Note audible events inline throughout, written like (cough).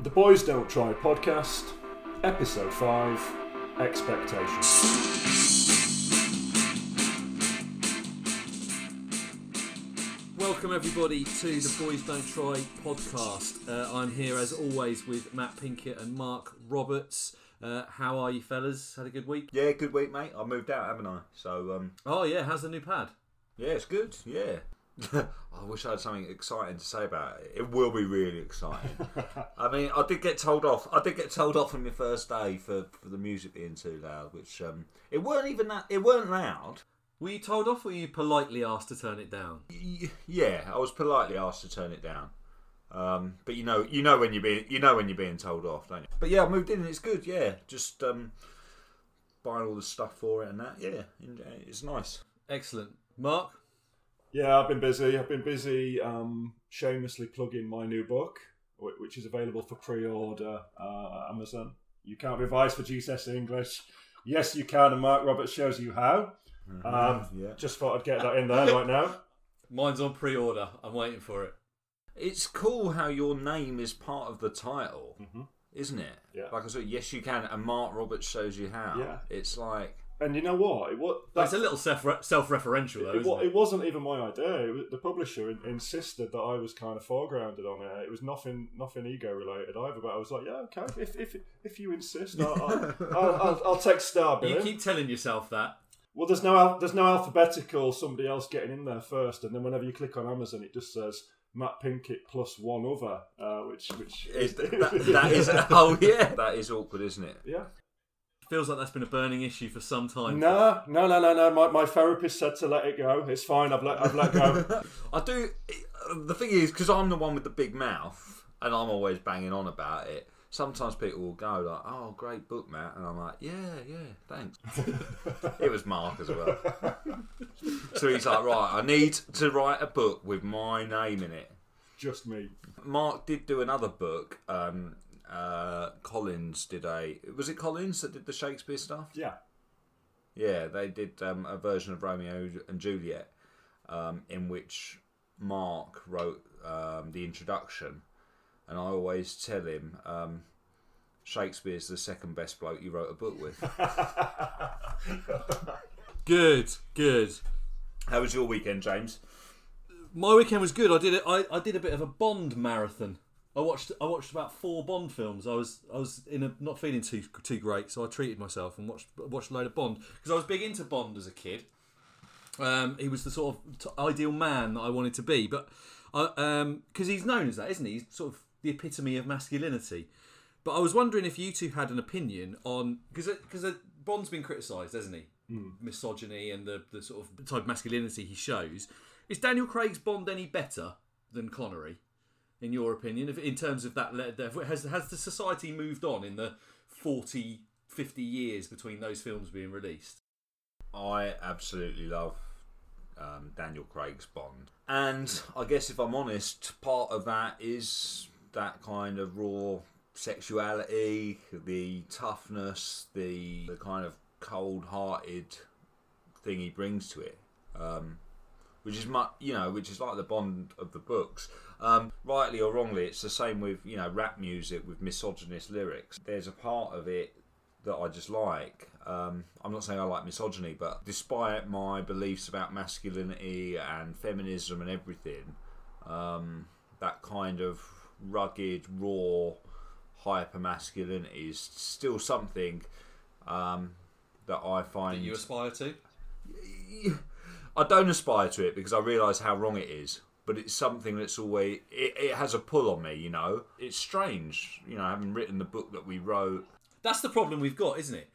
The Boys Don't Try podcast, episode 5 Expectations. Welcome everybody to the Boys Don't Try podcast. Uh, I'm here as always with Matt Pinkett and Mark Roberts. Uh, how are you fellas? Had a good week? Yeah, good week, mate. I moved out, haven't I? So, um, Oh yeah, how's the new pad? yeah, it's good. Yeah. (laughs) I wish I had something exciting to say about it. It will be really exciting. (laughs) I mean, I did get told off. I did get told off on my first day for, for the music being too loud, which um, it weren't even that. It weren't loud. Were you told off or were you politely asked to turn it down? Y- Yeah, I was politely asked to turn it down. Um, but you know, you know when you're being, you know when you're being told off, don't you? But yeah, I moved in and it's good. Yeah, just um, buying all the stuff for it and that. Yeah, it's nice. Excellent. Mark? Yeah, I've been busy. I've been busy um, shamelessly plugging my new book, which is available for pre order uh, at Amazon. You can't revise for GCSE English. Yes, you can, and Mark Roberts shows you how. Um, yeah. Just thought I'd get that in there right now. (laughs) Mine's on pre-order. I'm waiting for it. It's cool how your name is part of the title, isn't it? Yeah. Like I said, yes, you can, and Mark Roberts shows you how. Yeah. It's like, And you know what? It, was, It's a little self self-referential though, it, it? it wasn't even my idea. It was, the publisher in, insisted that I was kind of foregrounded on it. It was nothing, nothing ego related either. But I was like, yeah, okay, if if, if you insist, I'll, I'll, (laughs) I'll, I'll, I'll take star You keep telling yourself that. Well, there's no there's no alphabetical somebody else getting in there first, and then whenever you click on Amazon, it just says Matt Pinkett plus one other, uh, which which is, (laughs) that, that is, oh yeah, that is awkward, isn't it? yeah. Feels like that's been a burning issue for some time. No, no, no, no, no. My, my therapist said to let it go. It's fine. I've let I've let go. (laughs) I do. The thing is, because I'm the one with the big mouth, and I'm always banging on about it. Sometimes people will go like, "Oh, great book, Matt," and I'm like, "Yeah, yeah, thanks." it was Mark as well. so he's like, "Right, I need to write a book with my name in it." Just me. Mark did do another book. Um, uh, Collins did a. Was it Collins that did the Shakespeare stuff? Yeah. Yeah, they did um, a version of Romeo and Juliet, um, in which Mark wrote um, the introduction, and I always tell him um, Shakespeare's the second best bloke you wrote a book with. (laughs) Good, good. How was your weekend, James? My weekend was good. I did it. I, I did a bit of a Bond marathon. I watched I watched about four Bond films. I was I was in a not feeling too too great, so I treated myself and watched watched a load of Bond because I was big into Bond as a kid. Um, he was the sort of t- ideal man that I wanted to be, but because um he's known as that, isn't he? He's sort of the epitome of masculinity. But I was wondering if you two had an opinion on because because Bond's been criticised, hasn't he? Misogyny and the the sort of type of masculinity he shows. Is Daniel Craig's Bond any better than Connery, in your opinion? If, in terms of that, has has the society moved on in the 40, 50 years between those films being released? I absolutely love um, Daniel Craig's Bond, and I guess if I'm honest, part of that is that kind of raw sexuality, the toughness, the the kind of cold-hearted thing he brings to it. Um, which is much, you know, which is like the Bond of the books. Um, rightly or wrongly, it's the same with you know rap music with misogynist lyrics. There's a part of it that I just like. Um, I'm not saying I like misogyny, but despite my beliefs about masculinity and feminism and everything, um, that kind of rugged, raw, hyper masculinity is still something um, that I find. That you aspire to? I don't aspire to it because I realise how wrong it is. But it's something that's always it, it has a pull on me, you know. It's strange, you know, having written the book that we wrote. That's the problem we've got, isn't it?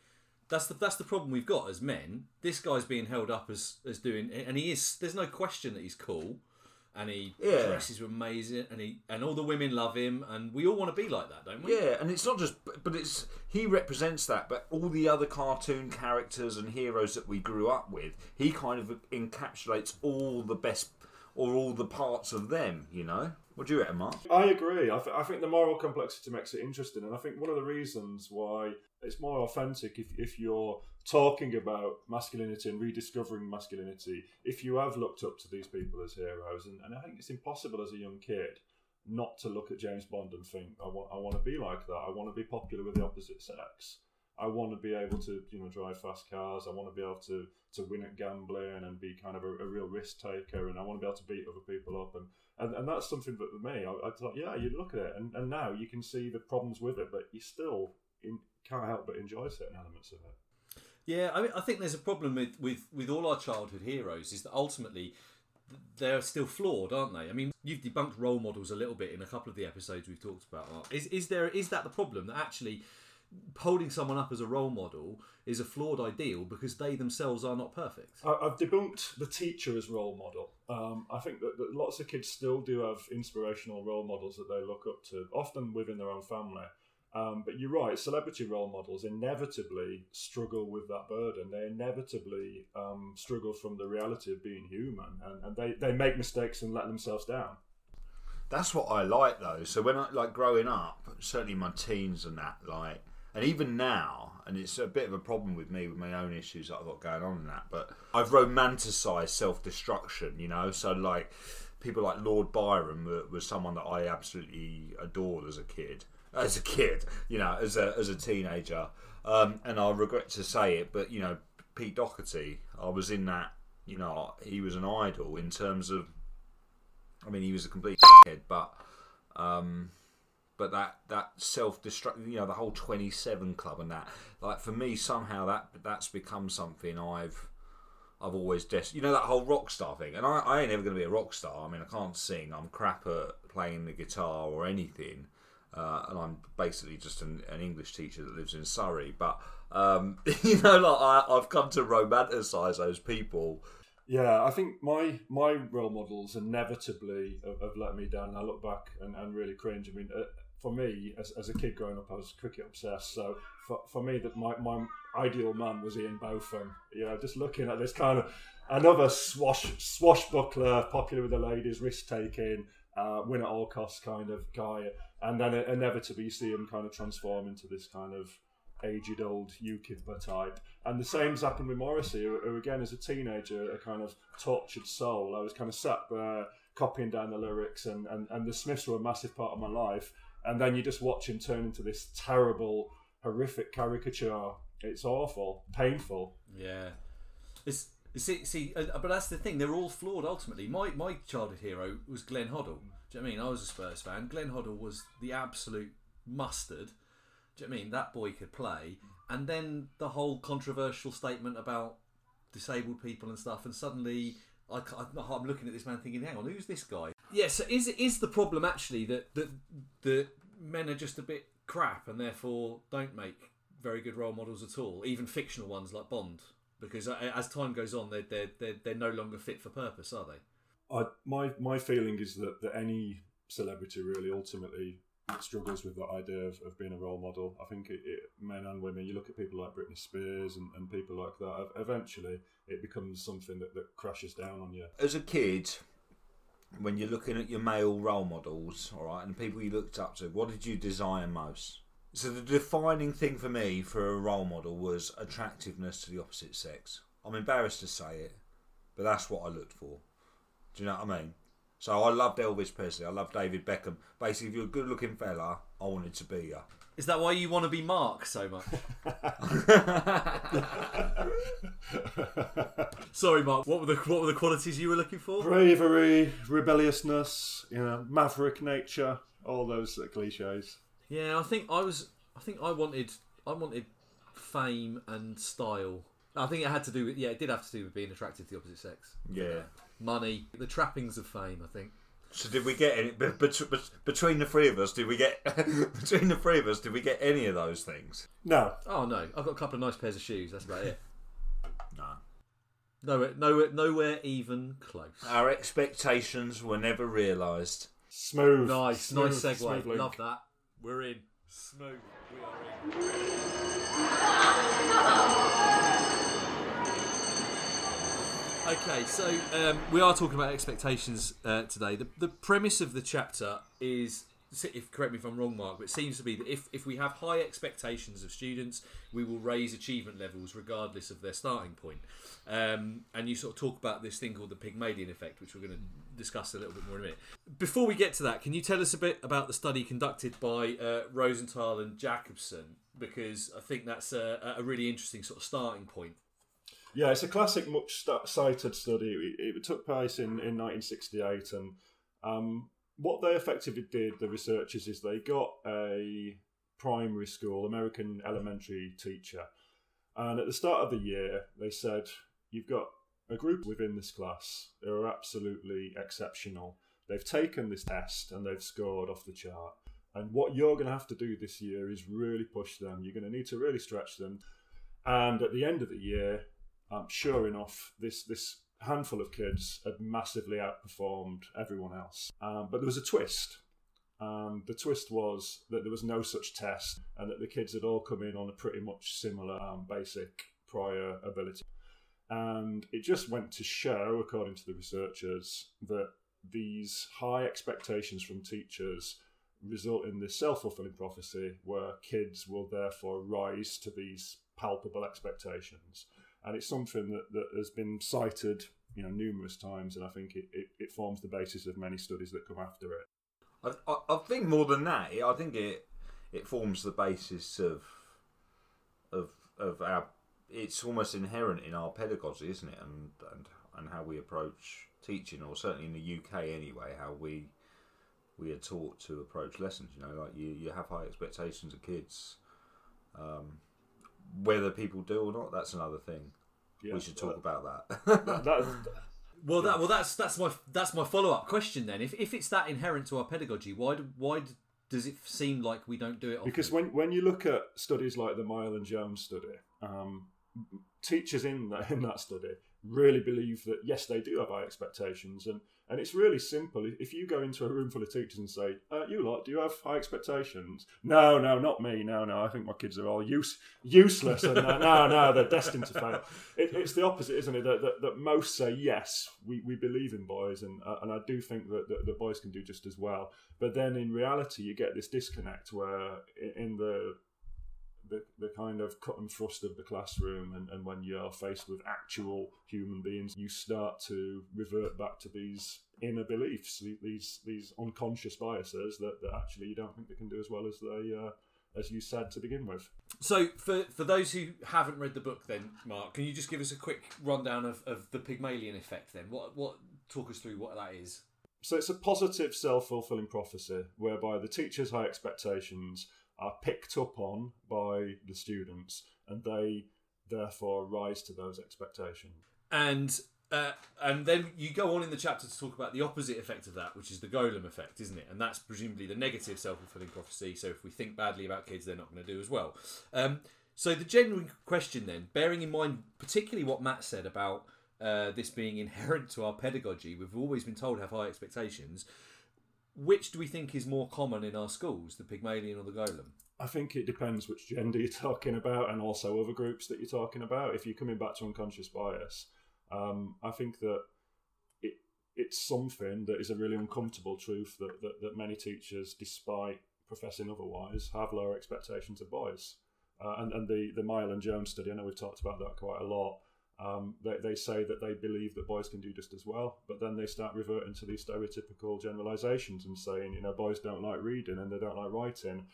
That's the that's the problem we've got as men. This guy's being held up as as doing, and he is. There's no question that he's cool, and he Yeah. dresses amazing, and he and all the women love him, and we all want to be like that, don't we? Yeah, and it's not just, but it's he represents that. But all the other cartoon characters and heroes that we grew up with, he kind of encapsulates all the best or all the parts of them. You know, what do you reckon, Mark? I agree. I, th- I think the moral complexity makes it interesting, and I think one of the reasons why it's more authentic if, if you're talking about masculinity and rediscovering masculinity, if you have looked up to these people as heroes, and, and I think it's impossible as a young kid not to look at James Bond and think I want I want to be like that. I want to be popular with the opposite sex. I want to be able to you know drive fast cars. I want to be able to to win at gambling and be kind of a, a real risk taker. And I want to be able to beat other people up. And and, and that's something that for me, I, I thought, yeah, you look at it, and, and now you can see the problems with it, but you still in, can't help but enjoy certain elements of it. Yeah, I mean, I think there's a problem with, with, with all our childhood heroes is that ultimately they're still flawed, aren't they? I mean, you've debunked role models a little bit in a couple of the episodes we've talked about. Mark. Is is there is that the problem that actually holding someone up as a role model is a flawed ideal because they themselves are not perfect? I've debunked the teacher as role model. Um, I think that, that lots of kids still do have inspirational role models that they look up to, often within their own family. Um, but you're right, celebrity role models inevitably struggle with that burden. They inevitably um, struggle from the reality of being human, and, and they, they make mistakes and let themselves down. That's what I like though. So when I like growing up, certainly my teens and that, like, and even now, and it's a bit of a problem with me with my own issues that I've got going on in that. But I've romanticised self destruction, you know. So like people like Lord Byron was someone that I absolutely adored as a kid as a kid, you know, as a as a teenager. Um, and I regret to say it, but you know, Pete Doherty, I was in that. You know, he was an idol in terms of. I mean, he was a complete head, but um, but that that self destruct, you know, the whole twenty seven club and that, like for me, somehow that that's become something I've. I've always des- you know that whole rock star thing, and I, I ain't ever going to be a rock star. I mean, I can't sing. I'm crap at playing the guitar or anything uh, and I'm basically just an, an, English teacher that lives in Surrey. But um, (laughs) you know, like I, have come to romanticise those people. Yeah, I think my my role models inevitably have, have let me down. I look back and, and really cringe. I mean, uh, for me, as, as a kid growing up, I was cricket obsessed. So for, for me, that my, my ideal man was Ian Botham. You know, just looking at this kind of another swash swashbuckler, popular with the ladies, risk taking, uh, win at all costs kind of guy and then inevitably you see him kind of transform into this kind of aged old UKIPper type. And the same's happened with Morrissey, who, who, again, as a teenager, a kind of tortured soul. I was kind of sat there copying down the lyrics, and, and, and the Smiths were a massive part of my life. And then you just watch him turn into this terrible, horrific caricature. It's awful, painful. Yeah. It's. See, see, uh, but that's the thing. They're all flawed. Ultimately, my my childhood hero was Glenn Hoddle, do you know I mean? I was a Spurs fan. Glenn Hoddle was the absolute mustard. Do you know I mean? That boy could play. And then the whole controversial statement about disabled people and stuff, and suddenly I, am looking at this man thinking, hang on, who's this guy? Yeah, so is, is the problem actually that, that, that men are just a bit crap and therefore don't make very good role models at all, even fictional ones like Bond? Because uh, as time goes on, they're, they're, they're, they're no longer fit for purpose, are they? I, my my feeling is that, that any celebrity really ultimately struggles with that idea of, of being a role model. I think it, it, men and women, you look at people like Britney Spears and, and people like that, eventually it becomes something that, that crashes down on you. As a kid, when you're looking at your male role models, all right, and the people you looked up to, what did you desire most? So the defining thing for me for a role model was attractiveness to the opposite sex. I'm embarrassed to say it, but that's what I looked for. Do you know what I mean? So I loved Elvis Presley. I loved David Beckham. Basically, if you're a good-looking fella, I wanted to be you. Is that why you want to be Mark so much? (laughs) Sorry, Mark. What were the what were the qualities you were looking for? Bravery, rebelliousness, you know, maverick nature, all those cliches. Yeah, I think I was. I think I wanted. I wanted fame and style. I think it had to do with. Yeah, it did have to do with being attracted to the opposite sex. Yeah money, the trappings of fame. I think. So did we get any between the three of us? Did we get (laughs) between the three of us? Did we get any of those things? No. Oh no, I've got a couple of nice pairs of shoes. That's about it. (laughs) no. Nowhere, nowhere, nowhere even close. Our expectations were never realised. Smooth. Nice, Smooth, nice segue. smooth Love that. We're in. Smooth. We are in. (laughs) Okay, so um, we are talking about expectations uh, today. The, the premise of the chapter is if correct me if I'm wrong, Mark, but it seems to be that if, if we have high expectations of students, we will raise achievement levels regardless of their starting point. Um, and you sort of talk about this thing called the Pygmalion effect, which we're going to discuss a little bit more in a minute. Before we get to that, can you tell us a bit about the study conducted by uh, Rosenthal and Jacobson? Because I think that's a, a really interesting sort of starting point. Yeah, it's a classic, much cited study. It, it, took place in, in 1968, and um, what they effectively did, the researchers, is they got a primary school, American elementary teacher, and at the start of the year, they said, You've got a group within this class who are absolutely exceptional. They've taken this test and they've scored off the chart. And what you're going to have to do this year is really push them. You're going to need to really stretch them. And at the end of the year, um, sure enough, this this handful of kids had massively outperformed everyone else. Um, but there was a twist. Um, the twist was that there was no such test and that the kids had all come in on a pretty much similar um, basic prior ability. And it just went to show, according to the researchers, that these high expectations from teachers result in this self fulfilling prophecy where kids will therefore rise to these palpable expectations and it's something that, that has been cited you know numerous times and i think it, it, it forms the basis of many studies that come after it. I, I, I, think more than that i think it it forms the basis of of of our it's almost inherent in our pedagogy isn't it? And and and how we approach teaching or certainly in the uk anyway how we we are taught to approach lessons you know like you you have high expectations of kids um, whether people do or not, that's another thing. Yeah, we should talk uh, about that. that, that (laughs) well, that well, that's that's my that's my follow up question then. If if it's that inherent to our pedagogy, why do, why does it seem like we don't do it? Often? Because when when you look at studies like the Myhill and Jones study, um, teachers in that (laughs) in that study really believe that yes, they do have high expectations, and and it's really simple. If you go into a room full of teachers and say, uh, "You lot, do you have high expectations?" No, no, not me. No, no. I think my kids are all use, useless, and uh, no, no, they're destined to fail. It, it's the opposite, isn't it? That, that, that, most say, "Yes, we, we believe in boys," and uh, and I do think that, that, that boys can do just as well. But then in reality, you get this disconnect where in the the, the kind of cut and thrust of the classroom and, and when you're faced with actual human beings you start to revert back to these inner beliefs these these unconscious biases that, that actually you don't think they can do as well as they uh, as you said to begin with. So for for those who haven't read the book then mark can you just give us a quick rundown of, of the pygmalion effect then? What what talk us through what that is. So it's a positive self-fulfilling prophecy whereby the teacher's high expectations are picked up on by the students and they therefore rise to those expectations. And uh, and then you go on in the chapter to talk about the opposite effect of that, which is the golem effect, isn't it? And that's presumably the negative self fulfilling prophecy. So if we think badly about kids, they're not going to do as well. Um, so the genuine question then, bearing in mind particularly what Matt said about uh, this being inherent to our pedagogy, we've always been told to have high expectations. Which do we think is more common in our schools, the Pygmalion or the Golem? I think it depends which gender you're (laughs) talking about and also other groups that you're talking about. If you're coming back to unconscious bias, um, I think that it it's something that is a really uncomfortable truth that, that, that many teachers, despite professing otherwise, have lower expectations of boys. Uh, and, and the, the Myhill and Jones study, I know we've talked about that quite a lot. Um, they, they say that they believe that boys can do just as well, but then they start reverting to these stereotypical generalizations and saying, you know, boys don't like reading and they don't like writing.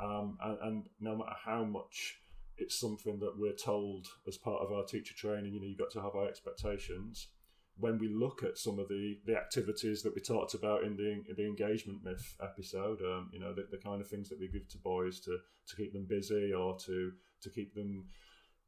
Um, and, and, no matter how much it's something that we're told as part of our teacher training, you know, you've got to have high expectations. When we look at some of the, the activities that we talked about in the in the engagement myth episode, um, you know, the, the kind of things that we give to boys to, to keep them busy or to to keep them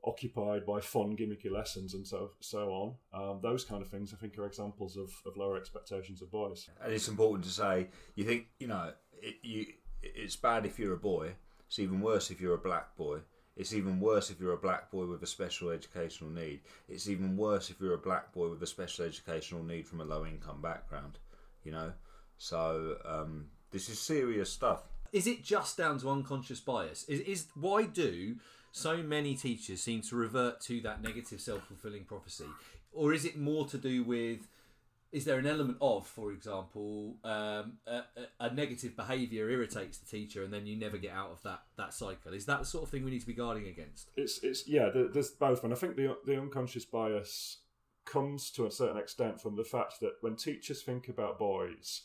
occupied by fun gimmicky lessons and so so on. Um, those kind of things, I think, are examples of, of lower expectations of boys. And it's important to say, you think you know, it, you it's bad if you're a boy. It's even worse if you're a black boy. It's even worse if you're a black boy with a special educational need. It's even worse if you're a black boy with a special educational need from a low income background. You know, so um, this is serious stuff. Is it just down to unconscious bias? Is, is why do so many teachers seem to revert to that negative self fulfilling prophecy, or is it more to do with is there an element of, for example, um, a, a- negative behaviour irritates the teacher, and then you never get out of that that cycle? Is that the sort of thing we need to be guarding against? it's it's yeah there's both and i think the the unconscious bias comes to a certain extent from the fact that when teachers think about boys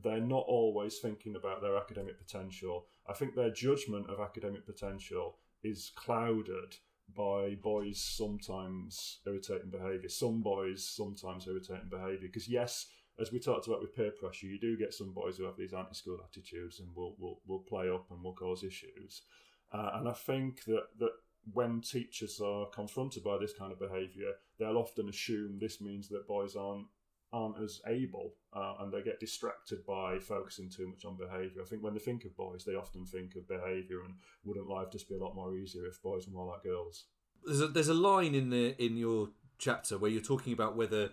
they're not always thinking about their academic potential i think their judgment of academic potential is clouded by boys sometimes irritating behaviour some boys sometimes irritating behaviour because yes as we talked about with peer pressure you do get some boys who have these anti-school attitudes and will will, will play up and will cause issues. Uh, and I think that, that when teachers are confronted by this kind of behaviour, they'll often assume this means that boys aren't aren't as able, uh, and they get distracted by focusing too much on behaviour. I think when they think of boys, they often think of behaviour, and wouldn't life just be a lot more easier if boys were more like girls? There's a, there's a line in the in your chapter where you're talking about whether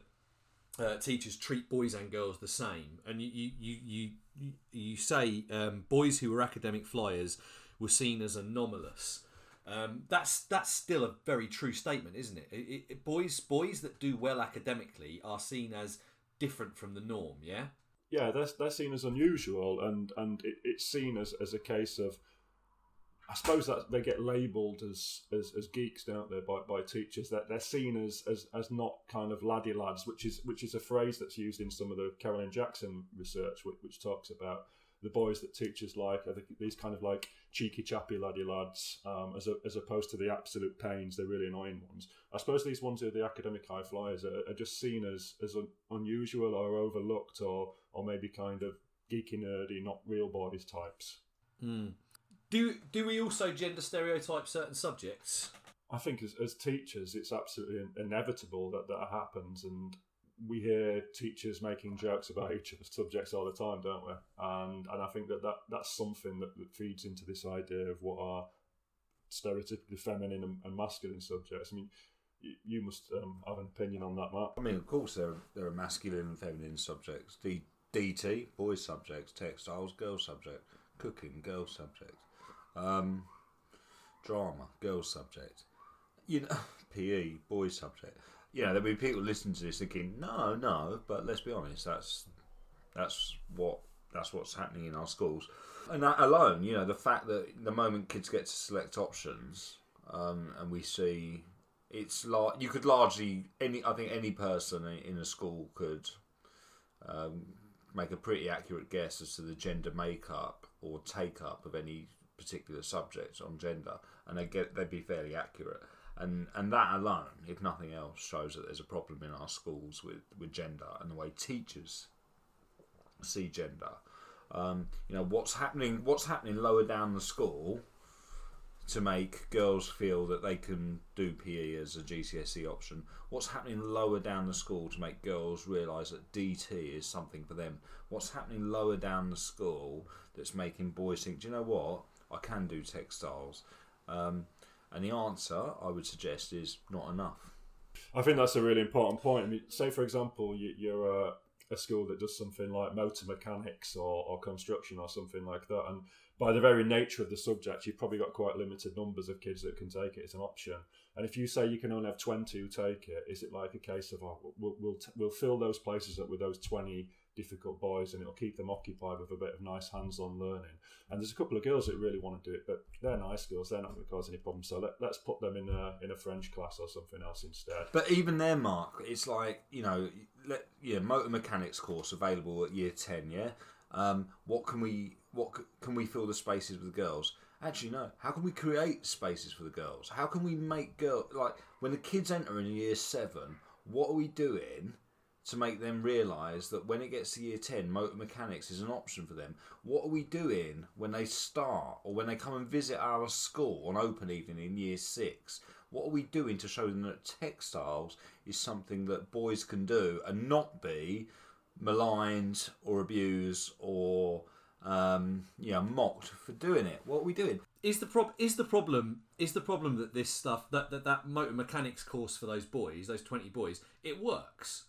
uh, teachers treat boys and girls the same, and you you you you, you, say um, boys who were academic flyers were seen as anomalous. Um, that's that's still a very true statement, isn't it? It, it? Boys boys that do well academically are seen as different from the norm. Yeah. Yeah, they're, they're seen as unusual, and, and it, it's seen as, as a case of I suppose that they get labelled as, as as geeks, don't they, by, by teachers? That they're seen as, as as not kind of laddie lads, which is which is a phrase that's used in some of the Carolyn Jackson research, which, which talks about the boys that teachers like are the, these kind of like cheeky chappy laddie lads, um, as a, as opposed to the absolute pains, the really annoying ones. I suppose these ones who are the academic high flyers are, are just seen as as un, unusual or overlooked, or or maybe kind of geeky nerdy, not real boys types. Do do we also gender stereotype certain subjects? I think as, as teachers, it's absolutely inevitable that that happens, and we hear teachers making jokes about each other's subjects all the time, don't we? And and I think that, that that's something that, that feeds into this idea of what are stereotypically feminine and, and masculine subjects. I mean, you, you must um, have an opinion on that, Matt. I mean, of course, there are, there are masculine and feminine subjects. D, DT, boys subjects. Textiles, girls subject. Cooking, girls subject. Um, drama, girls subject. You know, (laughs) PE, boys subject. Know, there'll be people listening to this thinking, no, no, but let's be honest, that's that's what that's what's happening in our schools. And that alone, you know, the fact that the moment kids get to select options, um, and we see it's like you could largely any I think any person in- in a school could um, make a pretty accurate guess as to the gender makeup or take up of any particular subject on gender, and they get they'd be fairly accurate. And and that alone, if nothing else, shows that there's a problem in our schools with, with gender and the way teachers see gender. Um, you know what's happening. What's happening lower down the school to make girls feel that they can do PE as a GCSE option. What's happening lower down the school to make girls realise that DT is something for them? What's happening lower down the school that's making boys think, do you know what? I can do textiles. Um, and the answer, I would suggest, is not enough. I think that's a really important point. I mean, say for example, you, you're a, a school that does something like motor mechanics or, or construction or something like that, and by the very nature of the subject, you've probably got quite limited numbers of kids that can take it as an option. And if you say you can only have twenty who take it, is it like a case of oh, we'll we'll, we'll fill those places up with those twenty difficult boys, and it'll keep them occupied with a bit of nice hands-on learning? And there's a couple of girls that really want to do it, but they're nice girls; they're not going to cause any problems. So let, let's put them in a in a French class or something else instead. But even there, Mark, it's like you know, let, yeah, motor mechanics course available at year ten. Yeah, um, what can we what can we fill the spaces with girls? Actually, no. How can we create spaces for the girls? How can we make girls like when the kids enter in year seven? What are we doing to make them realise that when it gets to year 10, motor mechanics is an option for them. What are we doing when they start or when they come and visit our school on open evening in year 6? What are we doing to show them that textiles is something that boys can do and not be maligned or abused or um, you know, mocked for doing it? What are we doing? Is the prob- is the problem is the problem that this stuff that, that that motor mechanics course for those boys, those twenty boys, it works.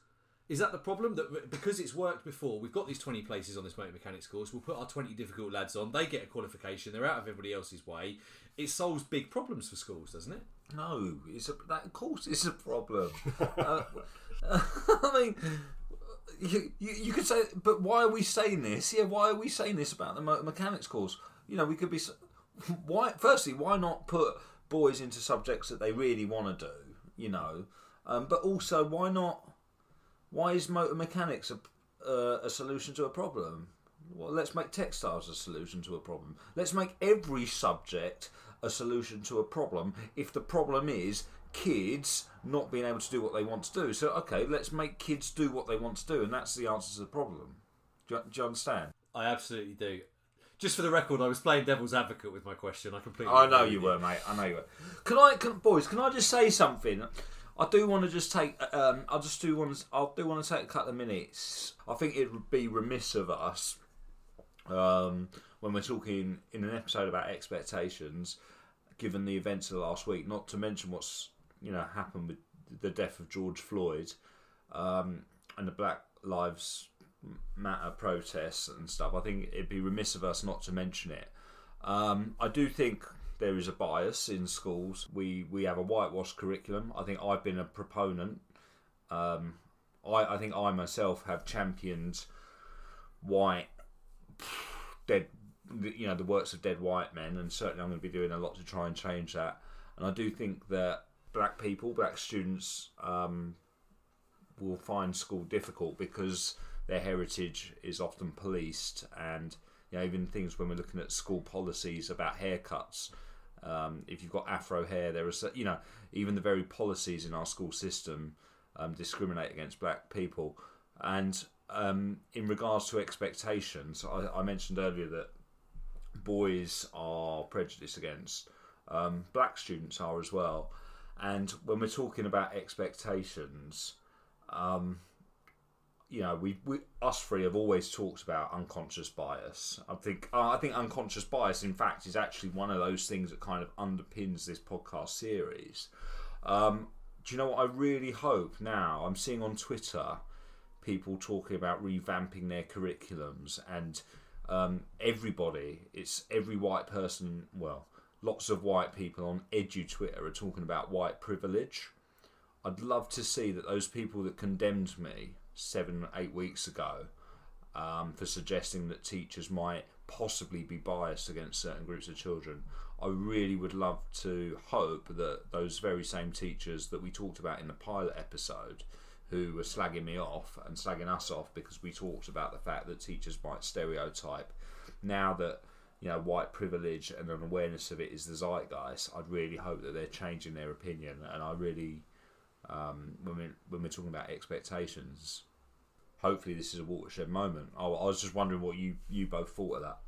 Is that the problem that because it's worked before, we've got these twenty places on this motor mechanics course. We'll put our twenty difficult lads on. They get a qualification. They're out of everybody else's way. It solves big problems for schools, doesn't it? No, it's a, that of course it's a problem. (laughs) uh, (laughs) I mean, you, you, you could say, but why are we saying this? Yeah, why are we saying this about the motor mechanics course? You know, we could be. (laughs) Why? Firstly, why not put boys into subjects that they really want to do? You know, um, but also why not? Why is motor mechanics a, uh, a solution to a problem? Well, let's make textiles a solution to a problem. Let's make every subject a solution to a problem. If the problem is kids not being able to do what they want to do, so okay, let's make kids do what they want to do, and that's the answer to the problem. Do you, do you understand? I absolutely do. Just for the record, I was playing devil's advocate with my question. I completely. I know you were, mate. I know you were. Can I, can, boys? Can I just say something? I do want to just take. Um, I just do want. To, I do want to take a couple of minutes. I think it would be remiss of us um, when we're talking in an episode about expectations, given the events of the last week, not to mention what's you know happened with the death of George Floyd um, and the Black Lives Matter protests and stuff. I think it'd be remiss of us not to mention it. Um, I do think there is a bias in schools. We we have a whitewashed curriculum. I think I've been a proponent. Um, I, I think I myself have championed white dead you know the works of dead white men and certainly I'm going to be doing a lot to try and change that and I do think that black people black students um, will find school difficult because their heritage is often policed and you know even things when we're looking at school policies about haircuts um, if you've got afro hair there is you know even the very policies in our school system um, discriminate against black people. And um, in regards to expectations I, I mentioned earlier that boys are prejudiced against um, black students are as well. And when we're talking about expectations um, you know, we, we us three have always talked about unconscious bias. I think uh, I think unconscious bias, in fact, is actually one of those things that kind of underpins this podcast series. Um, do you know what I really hope now? I'm seeing on Twitter people talking about revamping their curriculums, and um, everybody, it's every white person, well, lots of white people on Edu Twitter are talking about white privilege. I'd love to see that those people that condemned me seven, eight weeks ago um, for suggesting that teachers might possibly be biased against certain groups of children. I really would love to hope that those very same teachers that we talked about in the pilot episode, who were slagging me off and slagging us off because we talked about the fact that teachers might stereotype, now that you know white privilege and an awareness of it is the zeitgeist, I'd really hope that they're changing their opinion, and I really um, when we're when we're talking about expectations. Hopefully, this is a watershed moment. I, I was just wondering what you you both thought of that.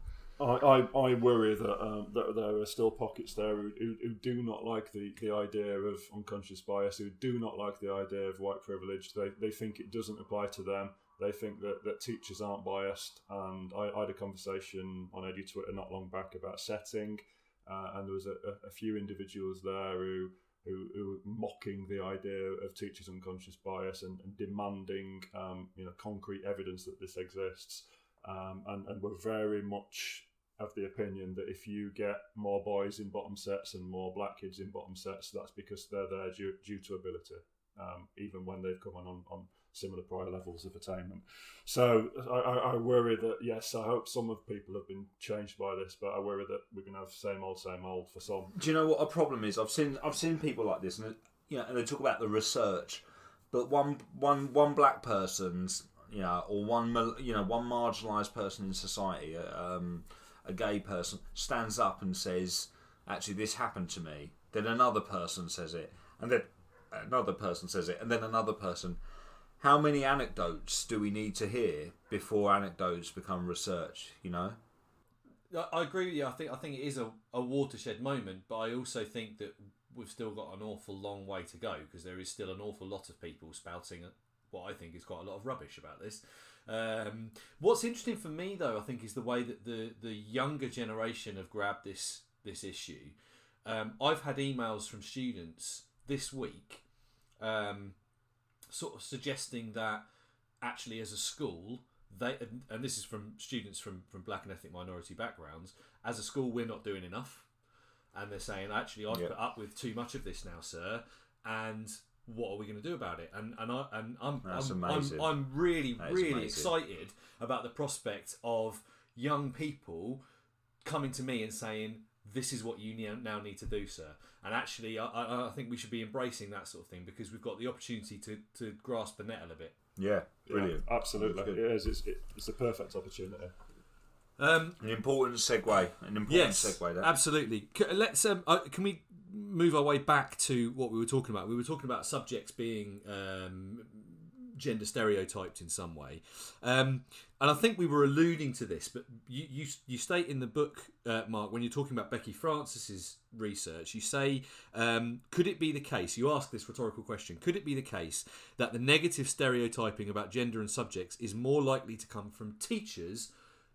I, I, I worry that um, that there are still pockets there who, who, who do not like the, the idea of unconscious bias, who do not like the idea of white privilege. They, they think it doesn't apply to them. They think that, that teachers aren't biased. And I, I had a conversation on Edu Twitter not long back about setting, uh, and there was a, a, a few individuals there who who, who were mocking the idea of teachers' unconscious bias and, and demanding um, you know concrete evidence that this exists, um, and, and were very much of the opinion that if you get more boys in bottom sets and more black kids in bottom sets, that's because they're there due, due to ability, um, even when they've come on, on on similar prior levels of attainment. So I, I, worry that yes, I hope some of people have been changed by this, but I worry that we're going to have same old, same old for some. Do you know what a problem is? I've seen I've seen people like this, and you know, and they talk about the research, but one one one black person's you know, or one you know one marginalised person in society, um, a gay person, stands up and says, "Actually, this happened to me." Then another person says it, and then another person says it, and then another person. How many anecdotes do we need to hear before anecdotes become research? You know. I agree with you. I think I think it is a, a watershed moment, but I also think that we've still got an awful long way to go because there is still an awful lot of people spouting what I think is quite a lot of rubbish about this. Um, what's interesting for me, though, I think, is the way that the the younger generation have grabbed this this issue. Um, I've had emails from students this week, um, sort of suggesting that actually, as a school, they and this is from students from from black and ethnic minority backgrounds. As a school, we're not doing enough, and they're saying actually I've Yeah. put up with too much of this now, sir, and what are we going to do about it? And and I and I'm I'm. I'm, I'm really really amazing. excited about the prospect of young people coming to me and saying, "This is what you now need to do, sir." And actually, I, I, I think we should be embracing that sort of thing because we've got the opportunity to, to grasp the nettle a little bit. Yeah, brilliant. Yeah, absolutely. That's It good. is. It's, it, it's the perfect opportunity. Um, An important segue. An important yes, segue. That. absolutely. Let's. Um, uh, can we move our way back to what we were talking about? We were talking about subjects being um, gender stereotyped in some way, um, and I think we were alluding to this. But you you, you state in the book, uh, Mark, when you're talking about Becky Francis's research, you say, um, could it be the case? You ask this rhetorical question: Could it be the case that the negative stereotyping about gender and subjects is more likely to come from teachers?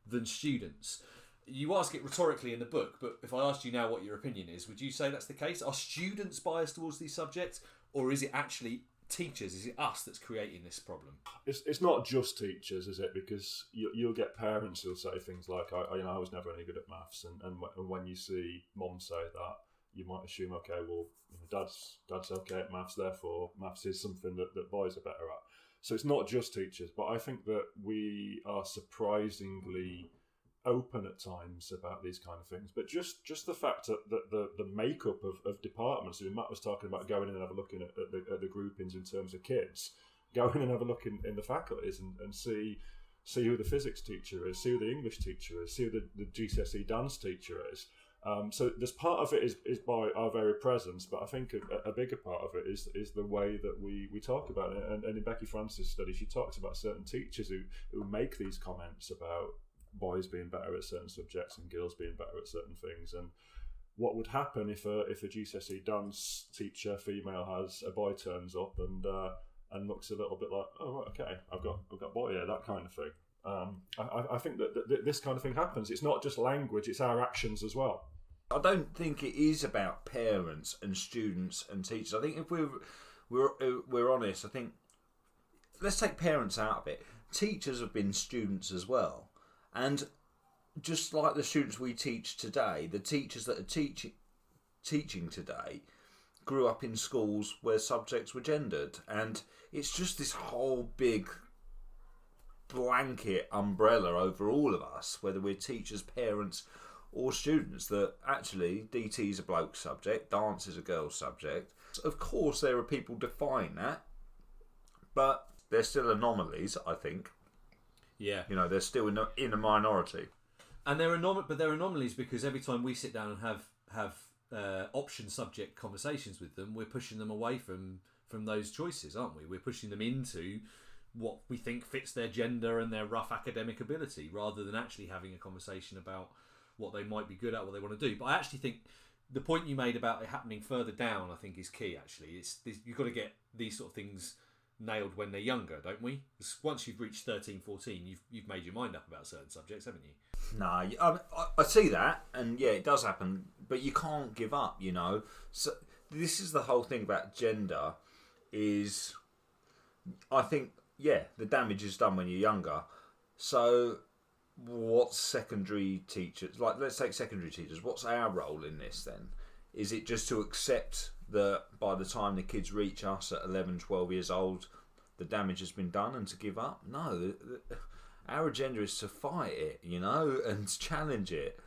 than students. You ask it rhetorically in the book, but if I asked you now what your opinion is, would you say that's the case? Are students biased towards these subjects, or is it actually teachers? Is it us that's creating this problem? It's, it's not just teachers, is it? Because you, you'll get parents who'll say things like, I, I- you know, I was never any good at maths. And, and, wh- and when you see mom say that, you might assume, okay, well, you know, dad's, dad's okay at maths, therefore maths is something that, that boys are better at. So it's not just teachers, but I think that we are surprisingly open at times about these kind of things. But just just the fact that, that the the makeup of, of departments. I mean, Matt was talking about going in and have a look in at, at, the, at the groupings in terms of kids. Go in and have a look in, in the faculties and, and see see who the physics teacher is, see who the English teacher is, see who the, the GCSE dance teacher is. Um, so this part of it is, is by our very presence, but I think a, a bigger part of it is is the way that we, we talk about it. And, and in Becky Francis' study, she talks about certain teachers who, who make these comments about boys being better at certain subjects and girls being better at certain things. And what would happen if a if a GCSE dance teacher female has a boy turns up and uh, and looks a little bit like, oh right, okay, I've got I've got boy here, that kind of thing. Um, I, I- I think that, that, that this kind of thing happens. It's not just language; it's our actions as well. I don't think it is about parents and students and teachers. I think if we're we're uh, we're honest, I think let's take parents out of it. Teachers have been students as well, and just like the students we teach today, the teachers that are teaching teaching today grew up in schools where subjects were gendered, and it's just this whole big blanket umbrella over all of us, whether we're teachers, parents, or students, that actually DT is a bloke subject, dance is a girl subject. Of course, there are people define that, but they're still anomalies, I think. Yeah, You know, they're still in a, in a minority. and they're anom- but they're anomalies because every time we sit down and have have uh, option subject conversations with them, we're pushing them away from from those choices, aren't we? We're pushing them into what we think fits their gender and their rough academic ability, rather than actually having a conversation about what they might be good at, what they want to do. But I actually think the point you made about it happening further down, I think, is key. Actually, it's this, you've got to get these sort of things nailed when they're younger, don't we? once you've reached 13, 14, you've you've made your mind up about certain subjects, haven't you? You- I, I, see that, and yeah, it does happen, but you can't give up. You know, so this is the whole thing about gender. Is I think yeah, the damage is done when you're younger. So, what's secondary teachers like? Let's take secondary teachers. What's our role in this then? Is it just to accept that by the time the kids reach us at 11, 12 years old, the damage has been done and to give up? No, the, the, our agenda is to fight it, you know, (laughs) and challenge it.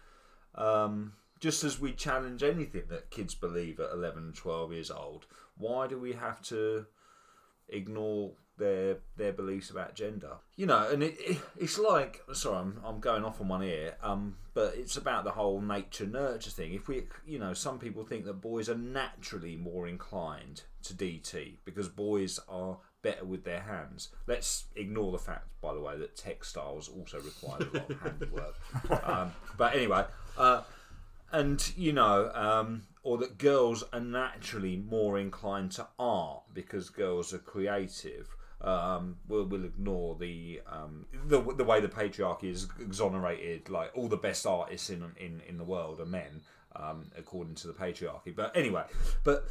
Um, just as we challenge anything that kids believe at 11, 12 years old, why do we have to ignore their their beliefs about gender? You know, and it, it it's like sorry, I'm, I'm going off on one ear, um, but it's about the whole nature nurture thing. If we, you know, some people think that boys are naturally more inclined to DT because boys are better with their hands. Let's ignore the fact, by the way, that textiles also require a lot of handwork. (laughs) Um, but anyway, uh, and you know, um, or that girls are naturally more inclined to art because girls are creative. Um, we'll, we'll ignore the, um, the the way the patriarchy is exonerated. Like all the best artists in in, in the world are men, um, according to the patriarchy. But anyway, but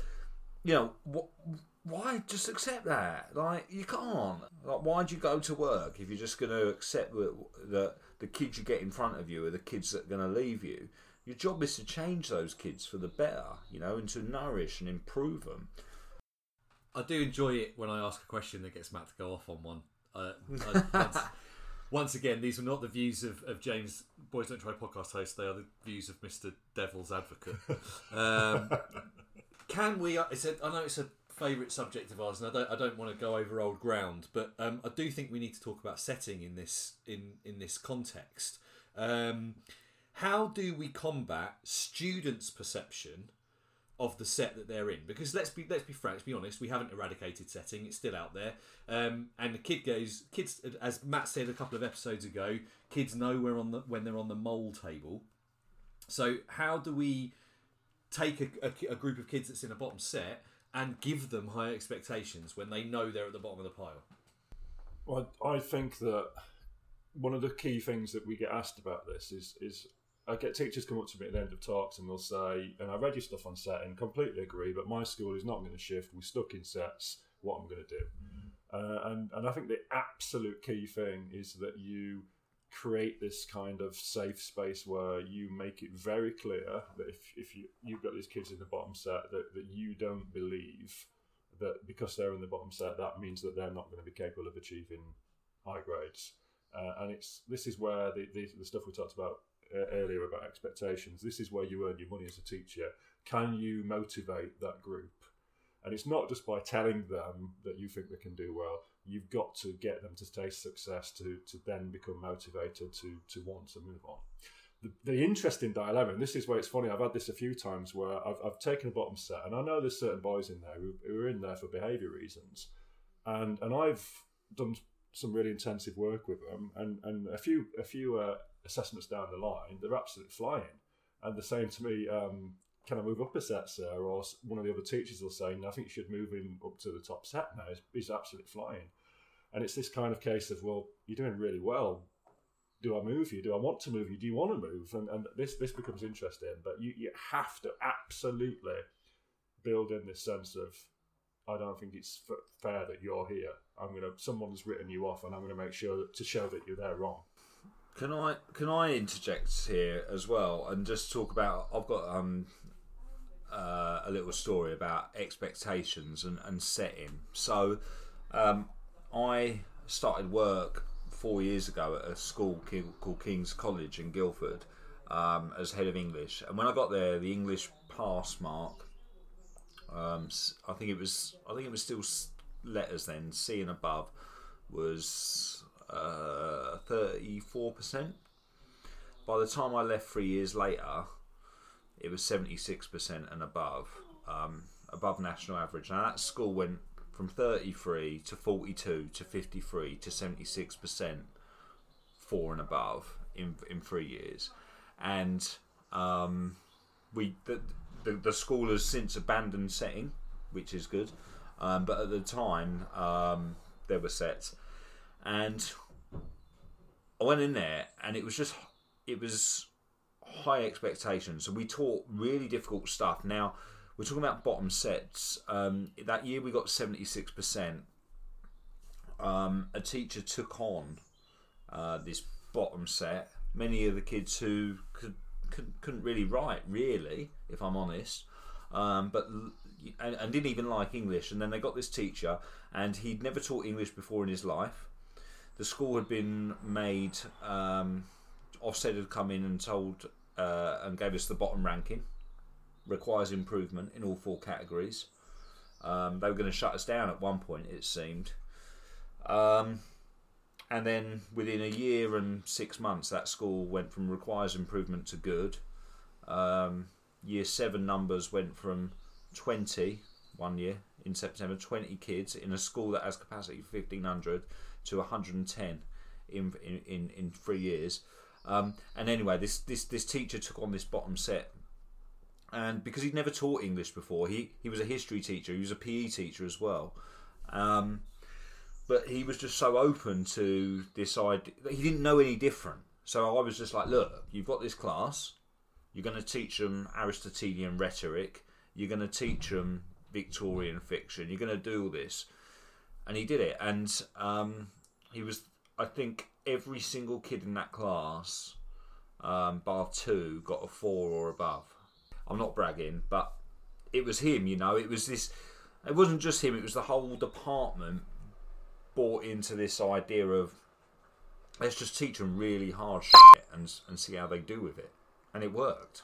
you know, wh- why just accept that? Like, you can't. Like, why'd you go to work if you're just going to accept that, that the kids you get in front of you are the kids that are going to leave you? Your job is to change those kids for the better, you know, and to nourish and improve them. I do enjoy it when I ask a question that gets Matt to go off on one. Uh, I, (laughs) once, once again, these are not the views of, of James Boys Don't Try podcast host. They are the views of Mister Devil's Advocate. Um, (laughs) can we? I said I know it's a favourite subject of ours, and I don't I don't want to go over old ground, but um, I do think we need to talk about setting in this in in this context. Um, how do we combat students' perception of the set that they're in? Because let's be let's be frank, let's be honest, we haven't eradicated setting; it's still out there. Um, and the kid goes, kids, as Matt said a couple of episodes ago, kids know we're on the when they're on the mole table. So how do we take a, a, a group of kids that's in a bottom set and give them high expectations when they know they're at the bottom of the pile? Well, I think that one of the key things that we get asked about this is is I get teachers come up to me at the end of talks and they'll say, and I read your stuff on set and completely agree, but my school is not going to shift. We're stuck in sets. What I'm going to do, uh, and and I think the absolute key thing is that you create this kind of safe space where you make it very clear that if, if you, you've got these kids in the bottom set that, that you don't believe that because they're in the bottom set that means that they're not going to be capable of achieving high grades uh, and it's this is where the, the, the stuff we talked about earlier about expectations this is where you earn your money as a teacher can you motivate that group and it's not just by telling them that you think they can do well. You've got to get them to taste success to, to then become motivated to, to want to move on. The, the interesting dilemma, and this is where it's funny, I've had this a few times where I've, I've taken a bottom set, and I know there's certain boys in there who, who are in there for behaviour reasons. And, and I've done some really intensive work with them, and, and a few, a few uh, assessments down the line, they're absolutely flying. And they're saying to me, um, can I move up a set, sir? Or one of the other teachers will say, no, I think you should move him up to the top set now. He's, he's absolutely flying. And it's this kind of case of, well, you're doing really well. Do I move you? Do I want to move you? Do you want to move? And, and this this becomes interesting. But you, you have to absolutely build in this sense of, I don't think it's fair that you're here. I'm gonna someone's written you off, and I'm gonna make sure that, to show that you're there wrong. Can I can I interject here as well and just talk about? I've got um uh, a little story about expectations and, and setting. So, um, I started work four years ago at a school called King's College in Guildford um, as head of English. And when I got there, the English pass mark, um, I think it was, I think it was still letters then, C and above, was thirty-four percent. By the time I left three years later, it was 76% and above, um, above national average. Now that school went from 33 to 42 to 53 to 76% four and above in in three years, and um, we the, the, the school has since abandoned setting, which is good, um, but at the time um, there were sets, and I went in there and it was just it was high expectations. So we taught really difficult stuff. Now we're talking about bottom sets. Um, that year we got seventy six percent. Um, a teacher took on uh, this bottom set. Many of the kids who could, could couldn't really write, really, if I'm honest, um, but and, and didn't even like English. And then they got this teacher, and he'd never taught English before in his life. The school had been made. Um, Ofsted had come in and told uh, and gave us the bottom ranking. Requires improvement in all four categories. Um, they were going to shut us down at one point, it seemed. Um, and then within a year and six months, that school went from requires improvement to good. Um, year seven numbers went from 20 one year in September, 20 kids in a school that has capacity for 1500 to 110 in, in, in, three years. Um, and anyway, this, this this teacher took on this bottom set, and because he'd never taught English before, he he was a history teacher. He was a PE teacher as well. Um, but he was just so open to this idea. He didn't know any different. So I was just like, look, you've got this class. You're going to teach them Aristotelian rhetoric. You're going to teach them Victorian fiction. You're going to do all this. And he did it. And um, he was, I think, every single kid in that class, um, bar two, got a four or above. I'm not bragging, but it was him. You know, it was this. It wasn't just him; it was the whole department bought into this idea of let's just teach them really hard shit and and see how they do with it, and it worked.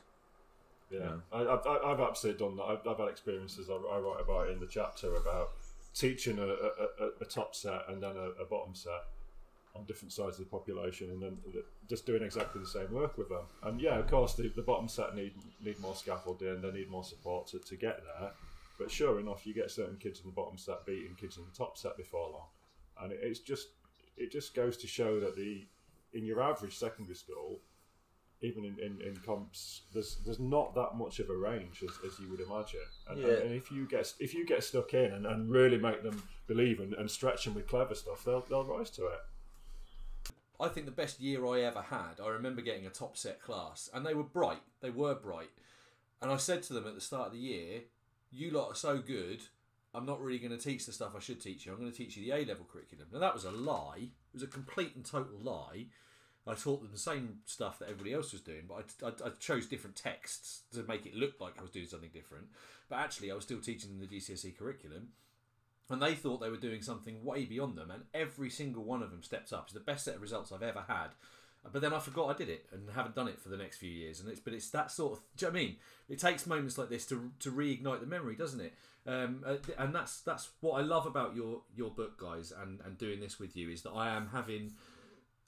Yeah, I, I've, I've absolutely done that. I've, I've had experiences I, I write about in the chapter about teaching a, a, a, top set and then a, a bottom set on different sides of the population, and then just doing exactly the same work with them. And yeah, of course, the, the bottom set need need more scaffolding, they need more support to, to get there. But sure enough, you get certain kids in the bottom set beating kids in the top set before long, and it, it's just it just goes to show that the in your average secondary school, even in, in, in comps, there's there's not that much of a range as, as you would imagine. And, Yeah. and, and if you get if you get stuck in and, and really make them believe and, and stretch them with clever stuff, they'll they'll rise to it. I think the best year I ever had, I remember getting a top set class, and they were bright. They were bright. And I said to them at the start of the year, You lot are so good, I'm not really going to teach the stuff I should teach you. I'm going to teach you the A level curriculum. Now, that was a lie. It was a complete and total lie. I taught them the same stuff that everybody else was doing, but I, I, I chose different texts to make it look like I was doing something different. But actually, I was still teaching them the GCSE curriculum and they thought they were doing something way beyond them, and every single one of them stepped up. It's the best set of results I've ever had. But then I forgot I did it and haven't done it for the next few years. And it's but it's that sort of. Do you know I mean? It takes moments like this to to reignite the memory, doesn't it? Um, uh, and that's that's what I love about your your book, guys, and and doing this with you is that I am having.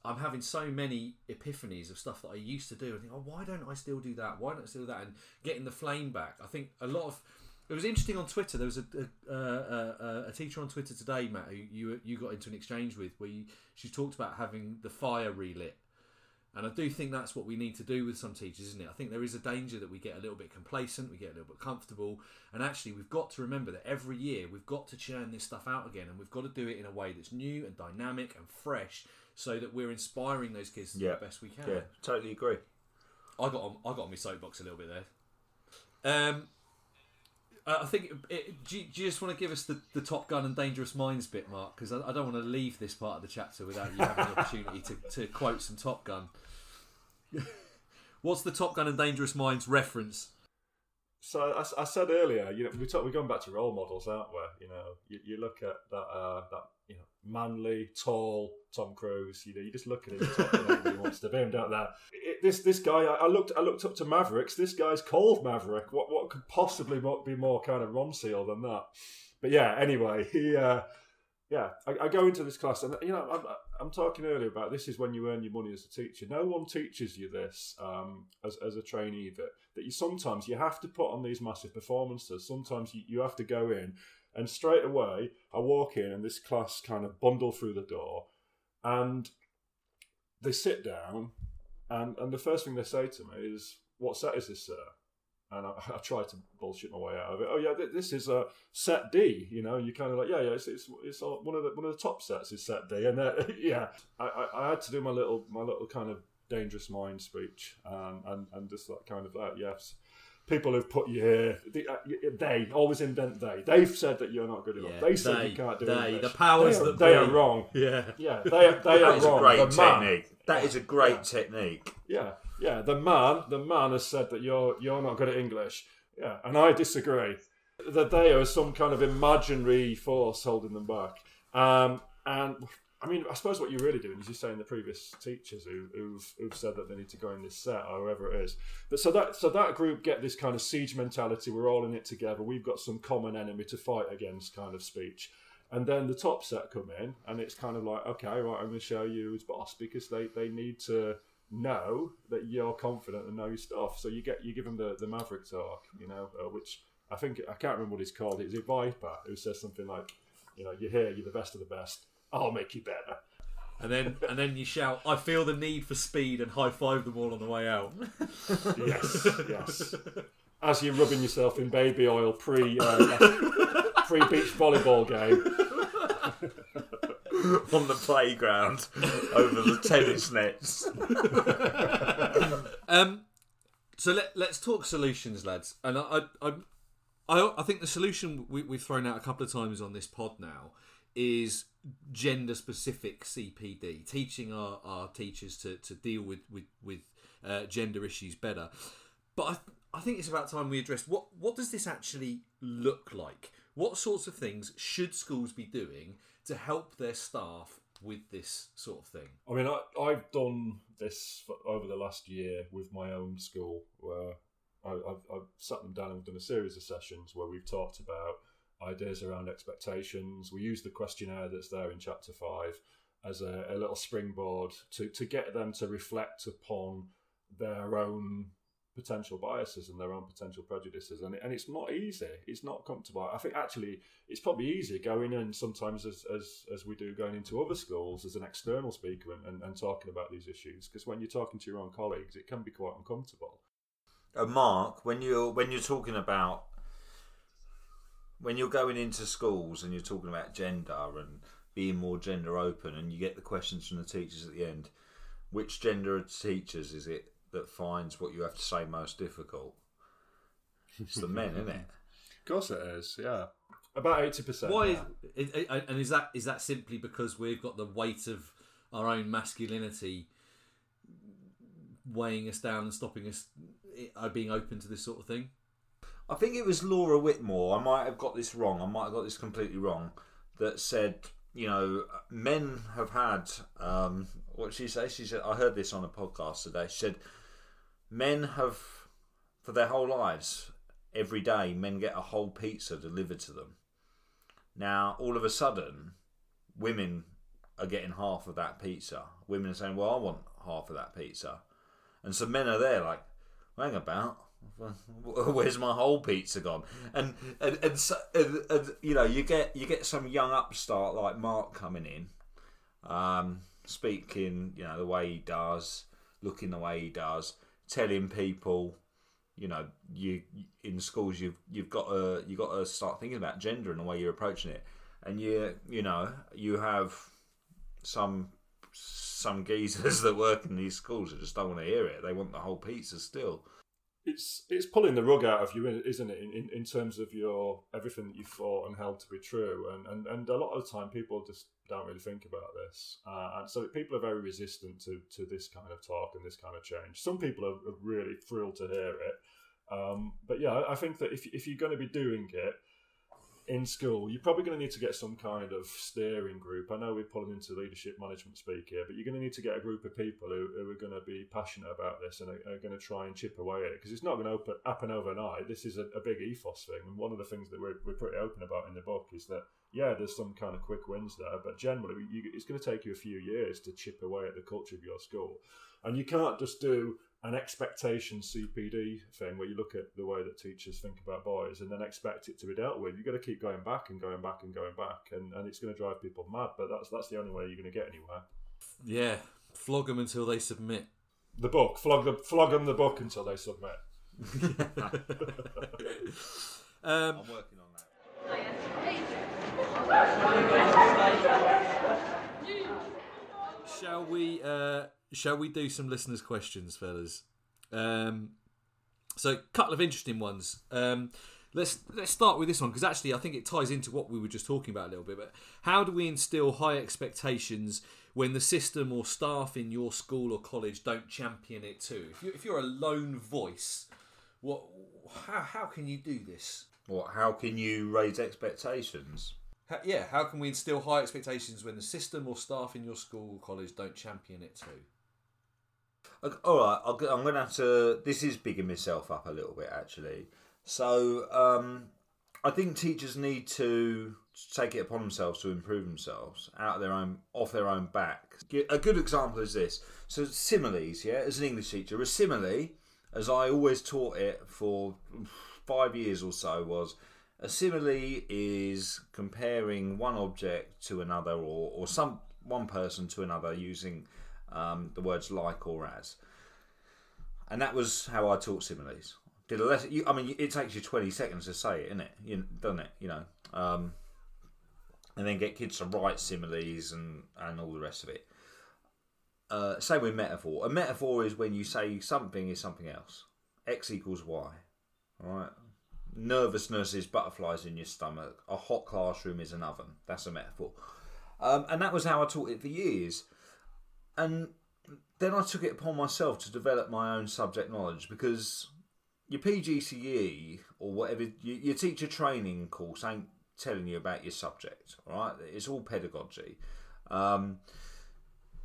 I'm having so many epiphanies of stuff that I used to do. I think, oh, why don't I still do that? Why don't I still do that? And getting the flame back. I think a lot of it was interesting on Twitter. There was a a, a, a, teacher on Twitter today, Matt, who you you got into an exchange with, where you, she talked about having the fire relit, and I do think that's what we need to do with some teachers, isn't it? I think there is a danger that we get a little bit complacent, we get a little bit comfortable, and actually we've got to remember that every year we've got to churn this stuff out again, and we've got to do it in a way that's new and dynamic and fresh, so that we're inspiring those kids to do Yeah. the best we can. Yeah, totally agree. I got on, I got on my soapbox a little bit there. Um, I think. It, do, you, do you just want to give us the, the Top Gun and Dangerous Minds bit, Mark? Because I, I don't want to leave this part of the chapter without you having the (laughs) opportunity to, to quote some Top Gun. (laughs) What's the Top Gun and Dangerous Minds reference? So I, I said earlier, you know, we talk, we're going back to role models, aren't we? You know, you, you look at that uh, that you know manly, tall Tom Cruise. You know, you just look at him, he wants to be, don't that? This this guy, I, I looked I looked up to Mavericks. This guy's called Maverick. What what could possibly be more kind of Ronseal than that? But yeah, anyway, he. Uh, yeah, I, I go into this class, and you know, I'm, I'm talking earlier about this is when you earn your money as a teacher. No one teaches you this um, as, as a trainee that that you sometimes you have to put on these massive performances. Sometimes you, you have to go in, and straight away I walk in, and this class kind of bundle through the door, and they sit down, and and the first thing they say to me is, "What set is this, sir?" And I, (laughs) I try to bullshit my way out of it. Oh yeah, th- this is a set D. You know, you kind of like, yeah, yeah, it's it's, it's one of the one of the top sets is set D, and (laughs) yeah, I, I, I had to do my little my little kind of dangerous mind speech, um, and and just like kind of like yes. People who've put you here, the, uh, they always invent they. They've said that you're not good enough. Yeah, they said they, you can't do they, English. the powers they are, that they be. are wrong. (laughs) Yeah. Yeah, they they That are is a great The man- technique. That is a great Yeah. technique. yeah, yeah. The man, the man has said that you're you're not good at English. Yeah, and I disagree. That they are some kind of imaginary force holding them back. Um, and I mean, I suppose what you're really doing is you're saying the previous teachers who, who've who've said that they need to go in this set or whoever it is. But so that so that group get this kind of siege mentality. We're all in it together. We've got some common enemy to fight against, kind of speech. And then the top set come in, and it's kind of like, okay, right, I'm going to show you who's boss because they, they need to know that you're confident and know your stuff. So you get you give them the, the Maverick talk, you know, uh, which I think I can't remember what he's called. It's a Viper who says something like, you know, you're here, you're the best of the best. I'll make you better. And then and then you shout, "I feel the need for speed," and high five them all on the way out. (laughs) Yes, yes. (laughs) As you're rubbing yourself in baby oil pre uh, pre beach volleyball game. (laughs) on the playground over the tennis nets. Um, so let let's talk solutions, lads. And I I I, I think the solution we, we've thrown out a couple of times on this pod now is gender specific CPD, teaching our, our teachers to, to deal with with with uh, gender issues better. But I, I think it's about time we address what what does this actually look like? What sorts of things should schools be doing to help their staff with this sort of thing? I mean, I, I've done this for, over the last year with my own school, where I, I've, I've sat them down and done a series of sessions where we've talked about ideas around expectations. We use the questionnaire that's there in chapter five as a, a little springboard to, to get them to reflect upon their own potential biases and their own potential prejudices. And, and it's not easy. It's not comfortable. I think actually it's probably easier going in sometimes as, as, as we do going into other schools as an external speaker and, and, and talking about these issues because when you're talking to your own colleagues it can be quite uncomfortable. Uh, mark when you're when you're talking about when you're going into schools and you're talking about gender and being more gender open and you get the questions from the teachers at the end which gender of teachers is it that finds what you have to say most difficult it's the men isn't it (laughs) of course it is yeah about 80% Why? Is, it- it- and is that is that simply because we've got the weight of our own masculinity weighing us down and stopping us uh, being open to this sort of thing? I think it was Laura Whitmore. I might have got this wrong. I might have got this completely wrong. That said, you know, men have had um, what she say? She said I heard this on a podcast today. She said men have for their whole lives every day men get a whole pizza delivered to them. Now all of a sudden, women are getting half of that pizza. Women are saying, "Well, I want half of that pizza," and so men are there like, "Hang about." (laughs) Where's my whole pizza gone? And and and, so, and and you know you get you get some young upstart like Mark coming in, um, speaking you know the way he does, looking the way he does, telling people, you know, you in schools you've you've got to you got to start thinking about gender and the way you're approaching it, and you you know you have some some geezers (laughs) that work in these schools that just don't want to hear it. They want the whole pizza still. It's it's pulling the rug out of you, isn't it? In, in, in terms of your everything that you thought and held to be true, and, and and a lot of the time people just don't really think about this, uh, and so people are very resistant to to this kind of talk and this kind of change. Some people are, are really thrilled to hear it, um, but yeah, I- think that if if you're going to be doing it in school, you're probably going to need to get some kind of steering group. I know we're pulling into leadership management speak here, but you're going to need to get a group of people who, who are going to be passionate about this and are, are going to try and chip away at it because it's not going to open, happen overnight. This is a, a big ethos thing, and one of the things that we're, we're pretty open about in the book is that yeah, there's some kind of quick wins there, but generally you, it's going to take you a few years to chip away at the culture of your school, and you can't just do an expectation CPD thing where you look at the way that teachers think about boys and then expect it to be dealt with. You've got to keep going back and going back and going back, and, and it's going to drive people mad. But that's that's the only way you're going to get anywhere. Yeah, flog them until they submit. The book, flog the flog them the book until they submit. (laughs) Um, I'm working on that. shall we? Uh, shall we do some listeners' questions, fellas? Um, so, a couple of interesting ones. Um, let's let's start with this one because actually, I think it ties into what we were just talking about a little bit. But how do we instill high expectations when the system or staff in your school or college don't champion it too? If you if you're a lone voice, what? How how can you do this? What? How can you raise expectations? How, yeah, how can we instill high expectations when the system or staff in your school or college don't champion it too? All right, I'm going to have to. This is bigging myself up a little bit, actually. So, um, I think teachers need to take it upon themselves to improve themselves out of their own, off their own back. A good example is this. So, similes, yeah, as an English teacher, a simile, as I always taught it for five years or so, was a simile is comparing one object to another, or, or some one person to another using um, the words like or as. And that was how I taught similes. Did a lesson. You, I mean, it takes you twenty seconds to say it, isn't it? You, doesn't it? You know, um, and then get kids to write similes and and all the rest of it. Uh, same with metaphor. A metaphor is when you say something is something else. X equals Y. All right. Nervousness is butterflies in your stomach. A hot classroom is an oven. That's a metaphor. Um, and that was how I taught it for years. And then I took it upon myself to develop my own subject knowledge because your PGCE or whatever your, your teacher training course ain't telling you about your subject. All right, it's all pedagogy. Um,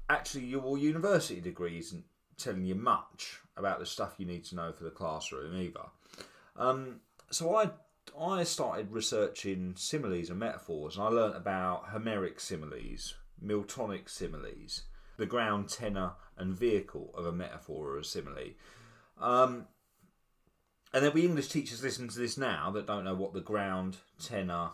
actually, your university degree isn't telling you much about the stuff you need to know for the classroom either. Um, so I I started researching similes and metaphors, and I learnt about Homeric similes, Miltonic similes, the ground, tenor, and vehicle of a metaphor or a simile. Um, and there'll be English teachers listening to this now that don't know what the ground, tenor,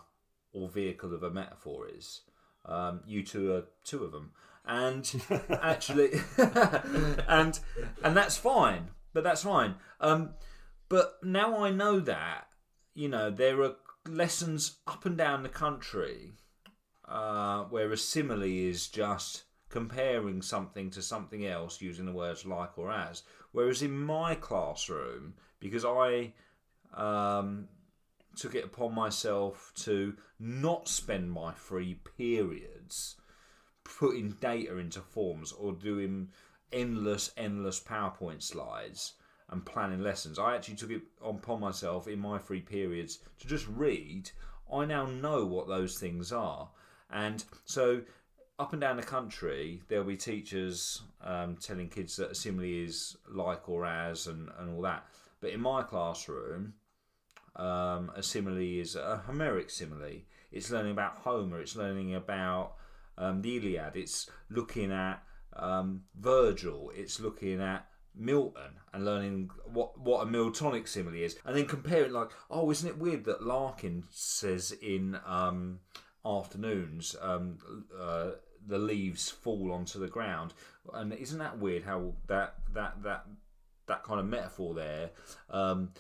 or vehicle of a metaphor is. Um, you two are two of them, and (laughs) actually, (laughs) and and that's fine. But that's fine. Um, but now I know that you know there are lessons up and down the country uh, where a simile is just comparing something to something else using the words like or as. Whereas in my classroom, because I um, took it upon myself to not spend my free periods putting data into forms or doing endless, endless PowerPoint slides and planning lessons. I actually took it upon myself in my free periods to just read. I now know what those things are. And so up and down the country, there'll be teachers um, telling kids that a simile is like or as and, and all that. But in my classroom, um, a simile is a Homeric simile. It's learning about Homer. It's learning about um, the Iliad. It's looking at um, Virgil. It's looking at Milton and learning what what a Miltonic simile is, and then comparing like, oh, isn't it weird that Larkin says in um, afternoons um, uh, the leaves fall onto the ground, and isn't that weird how that that that that kind of metaphor there um,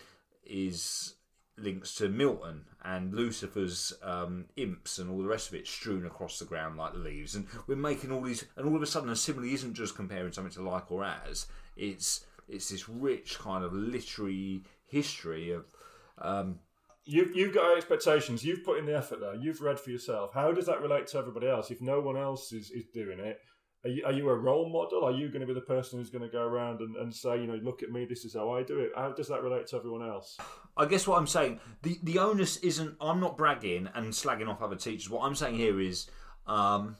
is links to Milton and Lucifer's um, imps and all the rest of it strewn across the ground like leaves. And we're making all these, and all of a sudden, a simile isn't just comparing something to like or as. It's it's this rich kind of literary history of. Um, You've, you've got expectations. You've put in the effort there. You've read for yourself. How does that relate to everybody else? If no one else is, is doing it, are you, are you a role model? Are you going to be the person who's going to go around and, and say, you know, look at me, this is how I do it? How does that relate to everyone else? I guess what I'm saying, the, the onus isn't, I'm not bragging and slagging off other teachers. What I'm saying here is, um,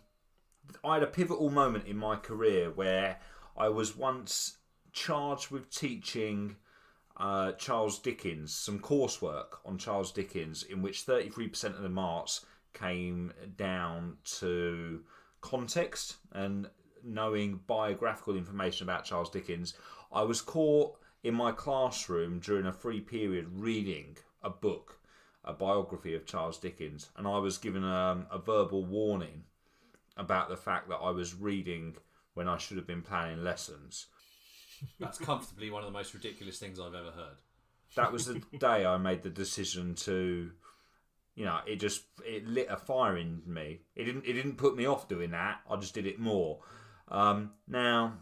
I had a pivotal moment in my career where I was once charged with teaching uh, Charles Dickens, some coursework on Charles Dickens, in which 33% of the marks came down to context and knowing biographical information about Charles Dickens. I was caught in my classroom during a free period reading a book, a biography of Charles Dickens, and I was given a, a verbal warning about the fact that I was reading when I should have been planning lessons. That's comfortably one of the most ridiculous things I've ever heard. That was the day I made the decision to, you know, it just it lit a fire in me. It didn't it didn't put me off doing that. I just did it more. Um, now,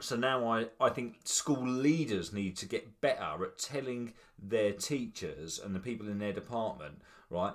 so now I I think school leaders need to get better at telling their teachers and the people in their department, right?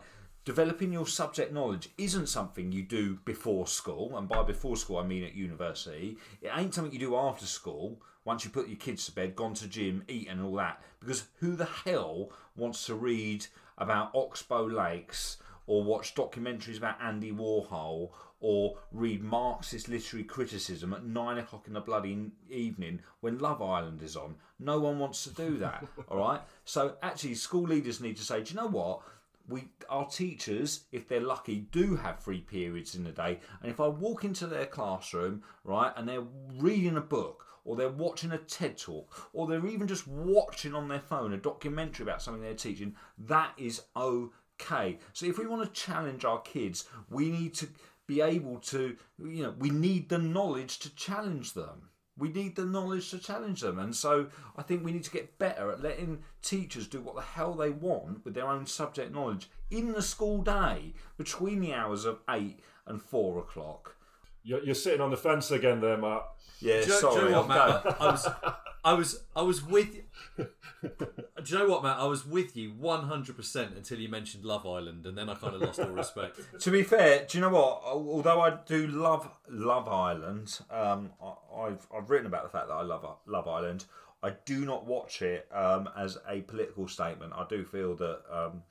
Developing your subject knowledge isn't something you do before school, and by before school I mean at university. It ain't something you do after school, once you put your kids to bed, gone to gym, eaten, and all that. Because who the hell wants to read about Oxbow Lakes or watch documentaries about Andy Warhol or read Marxist literary criticism at nine o'clock in the bloody evening when Love Island is on? No one wants to do that, (laughs) all right? So actually, school leaders need to say, do you know what? We our teachers, if they're lucky, do have free periods in the day. And if I walk into their classroom, right, and they're reading a book, or they're watching a TED talk, or they're even just watching on their phone a documentary about something they're teaching, that is okay. So if we want to challenge our kids, we need to be able to, you know, we need the knowledge to challenge them. We need the knowledge to challenge them. And so I think we need to get better at letting teachers do what the hell they want with their own subject knowledge in the school day between the hours of 8 and 4 o'clock. You're, you're sitting on the fence again there, Matt. Yeah, Do sorry. do you know what, I've Matt? I was, I was, I was with. (laughs) Do you know what, Matt? I was with you one hundred percent until you mentioned Love Island, and then I kind of lost all respect. (laughs) To be fair, do you know what? Although I do love Love Island, um, I- I've I've written about the fact that I love Love Island. I do not watch it um, as a political statement. I do feel that um,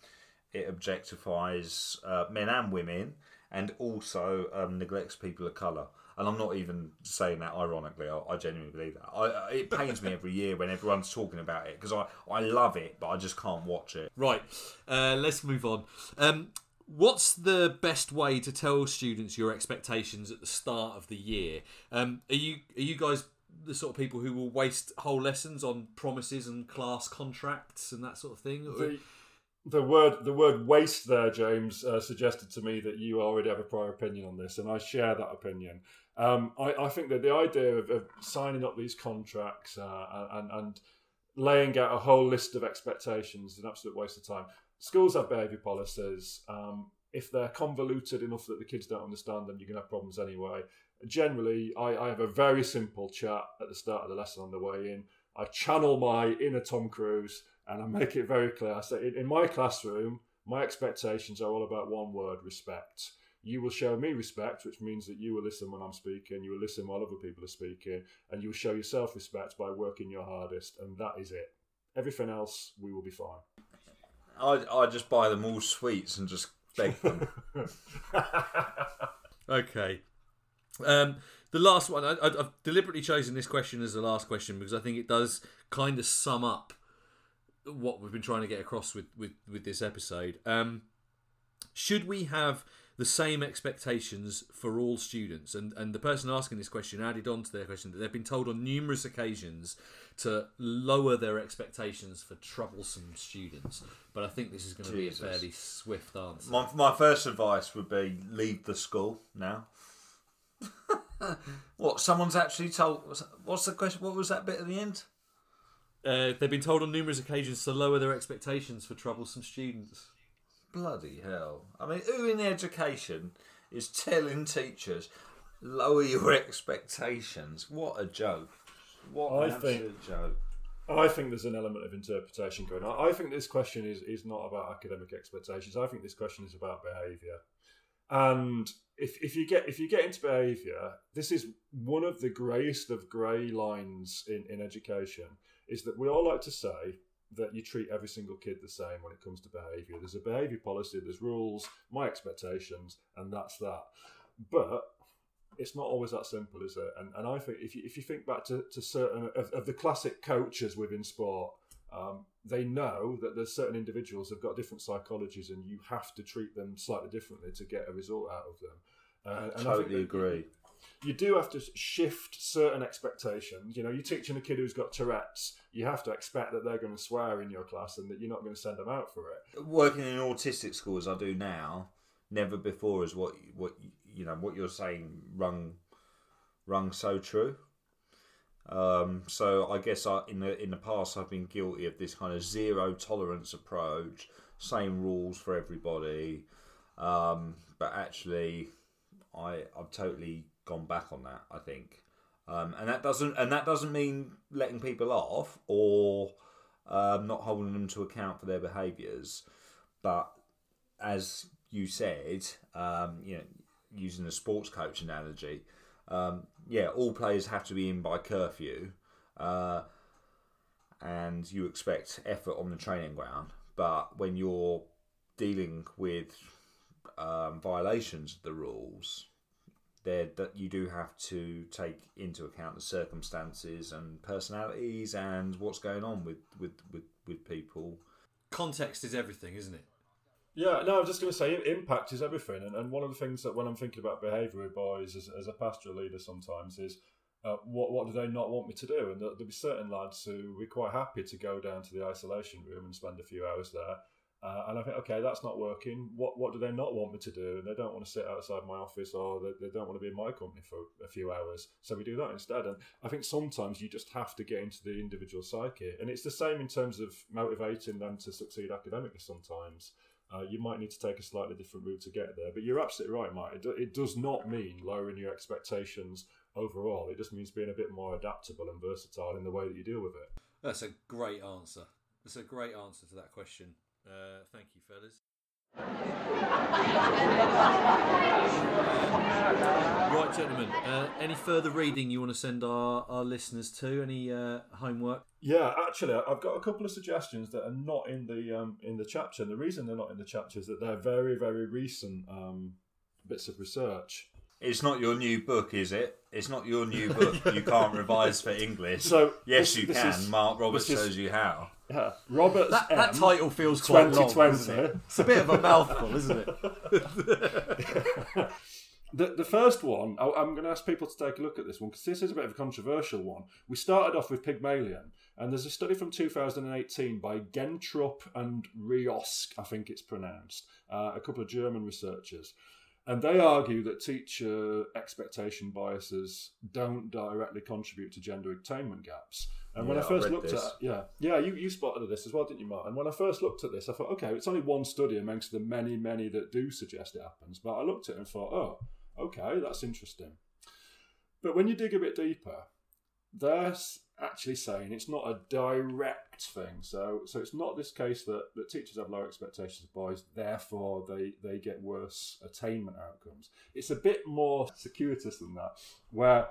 it objectifies uh, men and women, and also um, neglects people of colour. And I'm not even saying that ironically. I, I genuinely believe that. I, I- it pains me every year when everyone's talking about it because I, I love it, but I just can't watch it. Right, uh, let's move on. Um, what's the best way to tell students your expectations at the start of the year? Um, are you are you guys the sort of people who will waste whole lessons on promises and class contracts and that sort of thing? The, the word the word waste there, James, uh, suggested to me that you already have a prior opinion on this, and I share that opinion. Um, I, I think that the idea of, of signing up these contracts uh, and, and laying out a whole list of expectations is an absolute waste of time. Schools have behaviour policies. Um, if they're convoluted enough that the kids don't understand them, you're going to have problems anyway. Generally, I, I have a very simple chat at the start of the lesson on the way in. I channel my inner Tom Cruise and I make it very clear. I say, in, in my classroom, my expectations are all about one word respect. You will show me respect, which means that you will listen when I'm speaking, you will listen while other people are speaking, and you will show yourself respect by working your hardest, and that is it. Everything else, we will be fine. I, I just buy them all sweets and just beg them. (laughs) Okay. Um, the last one, I, I've deliberately chosen this question as the last question because I think it does kind of sum up what we've been trying to get across with, with, with this episode. Um, should we have the same expectations for all students? And, and the person asking this question added on to their question that they've been told on numerous occasions to lower their expectations for troublesome students. But I think this is going to be a fairly swift answer. My, my first advice would be leave the school now. (laughs) what? Someone's actually told. what's- What's the question? What was that bit at the end? Uh, they've been told on numerous occasions to lower their expectations for troublesome students. Bloody hell! I mean, who in education is telling teachers lower your expectations? What a joke! What I an think- absolute joke! I think there's an element of interpretation going on. I think this question is, is not about academic expectations. I think this question is about behaviour. And if, if you get if you get into behaviour, this is one of the greyest of grey lines in, in education, is that we all like to say that you treat every single kid the same when it comes to behaviour. There's a behaviour policy, there's rules, my expectations, and that's that. But it's not always that simple, is it? And, and I think if you, if you think back to, to certain of, of the classic coaches within sport, um, they know that there's certain individuals have got different psychologies, and you have to treat them slightly differently to get a result out of them. Uh, and I think totally that agree. You do have to shift certain expectations. You know, you're teaching a kid who's got Tourette's, you have to expect that they're going to swear in your class and that you're not going to send them out for it. Working in autistic school as I do now, never before is what what you know what you're saying rung rung so true. Um, so I guess I, in the in the past I've been guilty of this kind of zero tolerance approach, same rules for everybody. Um, but actually, I I've totally gone back on that. I think, um, and that doesn't and that doesn't mean letting people off or um, not holding them to account for their behaviours. But as you said, um, you know, using the sports coach analogy, um, yeah, all players have to be in by curfew, uh, and you expect effort on the training ground. But when you're dealing with um, violations of the rules, there that you do have to take into account the circumstances and personalities and what's going on with with with, with people. Context is everything, isn't it? Yeah, no, I was just going to say impact is everything, and, and one of the things that when I'm thinking about behaviour with boys as, as a pastoral leader sometimes is uh, what what do they not want me to do? And there'll, there'll be certain lads who will be quite happy to go down to the isolation room and spend a few hours there. Uh, and I think, okay, that's not working. What what do they not want me to do? And they don't want to sit outside my office, or they, they don't want to be in my company for a few hours. So we do that instead. And I think sometimes you just have to get into the individual psyche, and it's the same in terms of motivating them to succeed academically. Sometimes uh, you might need to take a slightly different route to get there. But you're absolutely right, Mike. It, it does not mean lowering your expectations overall. It just means being a bit more adaptable and versatile in the way that you deal with it. That's a great answer. That's a great answer to that question. Uh, thank you, fellas. Right, gentlemen. Uh, any further reading you want to send our, our listeners to? Any uh, homework? Yeah, actually, I've got a couple of suggestions that are not in the um, in the chapter, and the reason they're not in the chapter is that they're very, very recent um, bits of research. It's not your new book, is it? It's not your new book. (laughs) you can't revise for English. So yes, this- you this can. is- Mark Roberts this is- shows you how. Yeah, Robert's That, that title feels quite long. 2020. doesn't it? It's a bit of a mouthful, isn't it? (laughs) The, the first one, I, I'm going to ask people to take a look at this one because this is a bit of a controversial one. We started off with Pygmalion, and there's a study from 2018 by Gentrup and Rjosk, I think it's pronounced, uh, a couple of German researchers. And they argue that teacher expectation biases don't directly contribute to gender attainment gaps. And when Yeah, I I first read looked this. at yeah, yeah, you, you spotted this as well, didn't you, Mark? And when I first looked at this, I thought, okay, it's only one study amongst the many, many that do suggest it happens. But I looked at it and thought, oh, okay, that's interesting. But when you dig a bit deeper, they're s- actually saying it's not a direct thing. So, so it's not this case that, that teachers have lower expectations of boys, therefore they, they get worse attainment outcomes. It's a bit more circuitous than that, where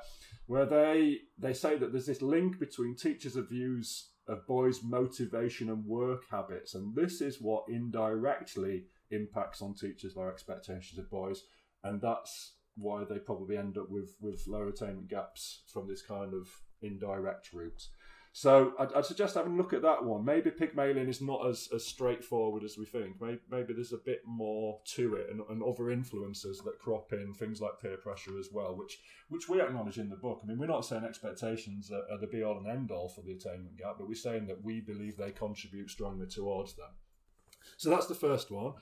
where they they say that there's this link between teachers' views of boys' motivation and work habits, and this is what indirectly impacts on teachers' lower expectations of boys, and that's why they probably end up with with lower attainment gaps from this kind of indirect route. So I'd, I'd suggest having a look at that one. Maybe Pygmalion is not as, as straightforward as we think. Maybe, maybe there's a bit more to it, and, and other influences that crop in, things like peer pressure as well, which which we acknowledge in the book. I mean, we're not saying expectations are, are the be all and end all for the attainment gap, but we're saying that we believe they contribute strongly towards them. So that's the first one.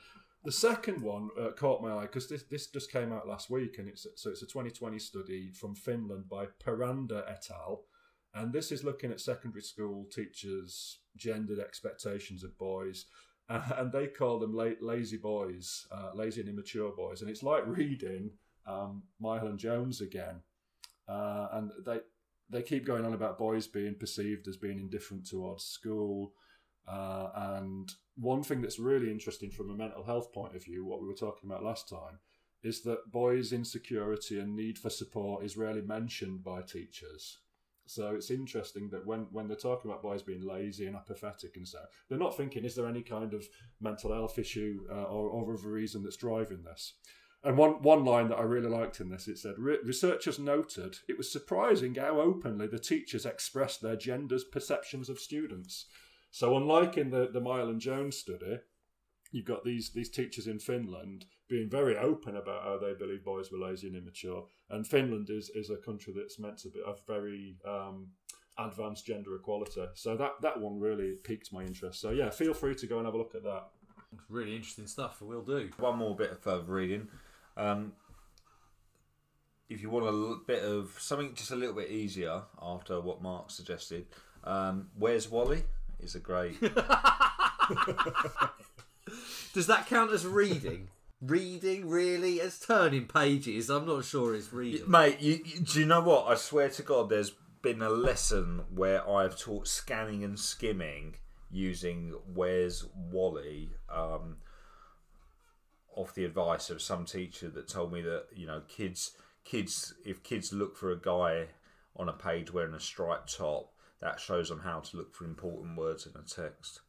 The second one uh, caught my eye because this, this just came out last week, and it's so it's a 2020 study from Finland by Peranda et al. And this is looking at secondary school teachers' gendered expectations of boys, uh, (laughs) and they call them la- lazy boys, uh, lazy and immature boys. And it's like reading um, Myhill and Jones again, uh, and they they keep going on about boys being perceived as being indifferent towards school. Uh, and one thing that's really interesting from a mental health point of view, what we were talking about last time, is that boys' insecurity and need for support is rarely mentioned by teachers. So it's interesting that when, when they're talking about boys being lazy and apathetic and so, they're not thinking, is there any kind of mental health issue uh, or, or other reason that's driving this? And one, one line that I really liked in this, it said, "Re- researchers noted it was surprising how openly the teachers expressed their gender's perceptions of students. So unlike in the, the Myhill and Jones study, you've got these these teachers in Finland being very open about how they believe boys were lazy and immature. And Finland is, is a country that's meant to be a very um, advanced gender equality. So that, that one really piqued my interest. So yeah, feel free to go and have a look at that. Really interesting stuff. We'll do. One more bit of further reading. Um, if you want a bit of something just a little bit easier after what Mark suggested, um, Where's Wally? Is a great. (laughs) Does that count as reading? reading really? It's turning pages. I'm not sure it's reading. Mate, you, you- do you know what? I swear to God, there's been a lesson where I've taught scanning and skimming using Where's Wally um, off the advice of some teacher that told me that you know kids kids if kids look for a guy on a page wearing a striped top that shows them how to look for important words in a text.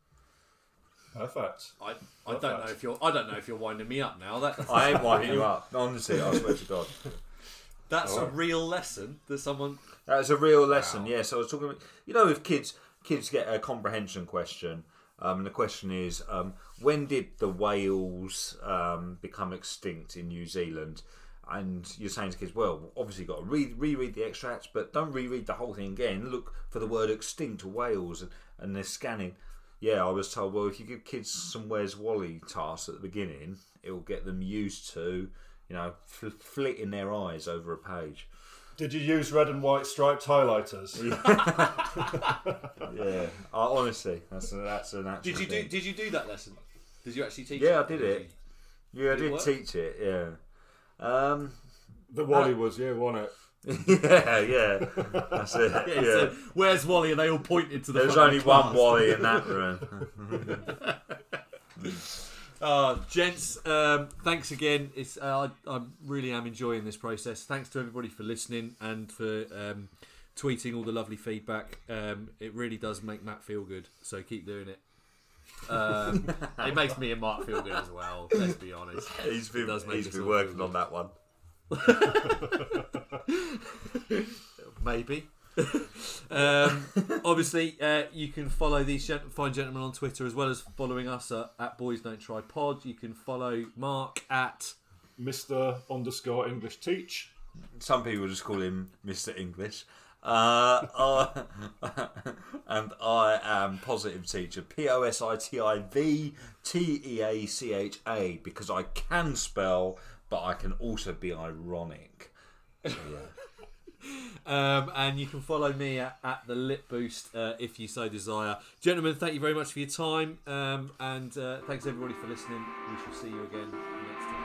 Perfect. I, I don't know if you're I don't know if you're winding me up now. That I ain't (laughs) winding you up, honestly. I swear to God. (laughs) that's a real lesson that someone. That was a real lesson. Yes, I was talking. About, you know, if kids kids get a comprehension question, um, and the question is, um, when did the whales um, become extinct in New Zealand? And you're saying to kids, well, obviously you've got to read, reread the extracts, but don't reread the whole thing again. Look for the word extinct whales, and, and they're scanning. Yeah, I was told, well, if you give kids some Where's Wally tasks at the beginning, it will get them used to, you know, fl- flitting their eyes over a page. Did you use red and white striped highlighters? (laughs) Yeah, uh, honestly, that's a, that's an actual. Did you do thing. Did you do that lesson? Did you actually teach? It? Yeah, it? I did it. Yeah, I Did it teach it. Yeah. Um, The Wally was, yeah, wasn't it? (laughs) yeah, yeah, that's it. (laughs) Yeah, Yeah, so, where's Wally? And they all pointed to the. there was only of the one. Wally in that room. (laughs) Uh, gents, um, thanks again. It's uh, I, I really am enjoying this process. Thanks to everybody for listening and for um, tweeting all the lovely feedback. Um, it really does make Matt feel good. So keep doing it. Um, (laughs) it makes me and Mark feel good as well. Let's be honest. (laughs) He's been, It does make he's us been working feel on that one. (laughs) Maybe. um, obviously, uh, you can follow these gent- fine gentlemen on Twitter as well as following us at, at Boys Don't Try Pod. You can follow Mark at Mr. underscore English Teach. Some people just call him Mr. English. Uh, (laughs) and I am positive teacher, P O S I T I V T E A C H A, because I can spell, but I can also be ironic. So, yeah. (laughs) Um, and you can follow me at, at the Lip Boost uh, if you so desire. Gentlemen, thank you very much for your time. Um, and uh, thanks everybody for listening. We shall see you again next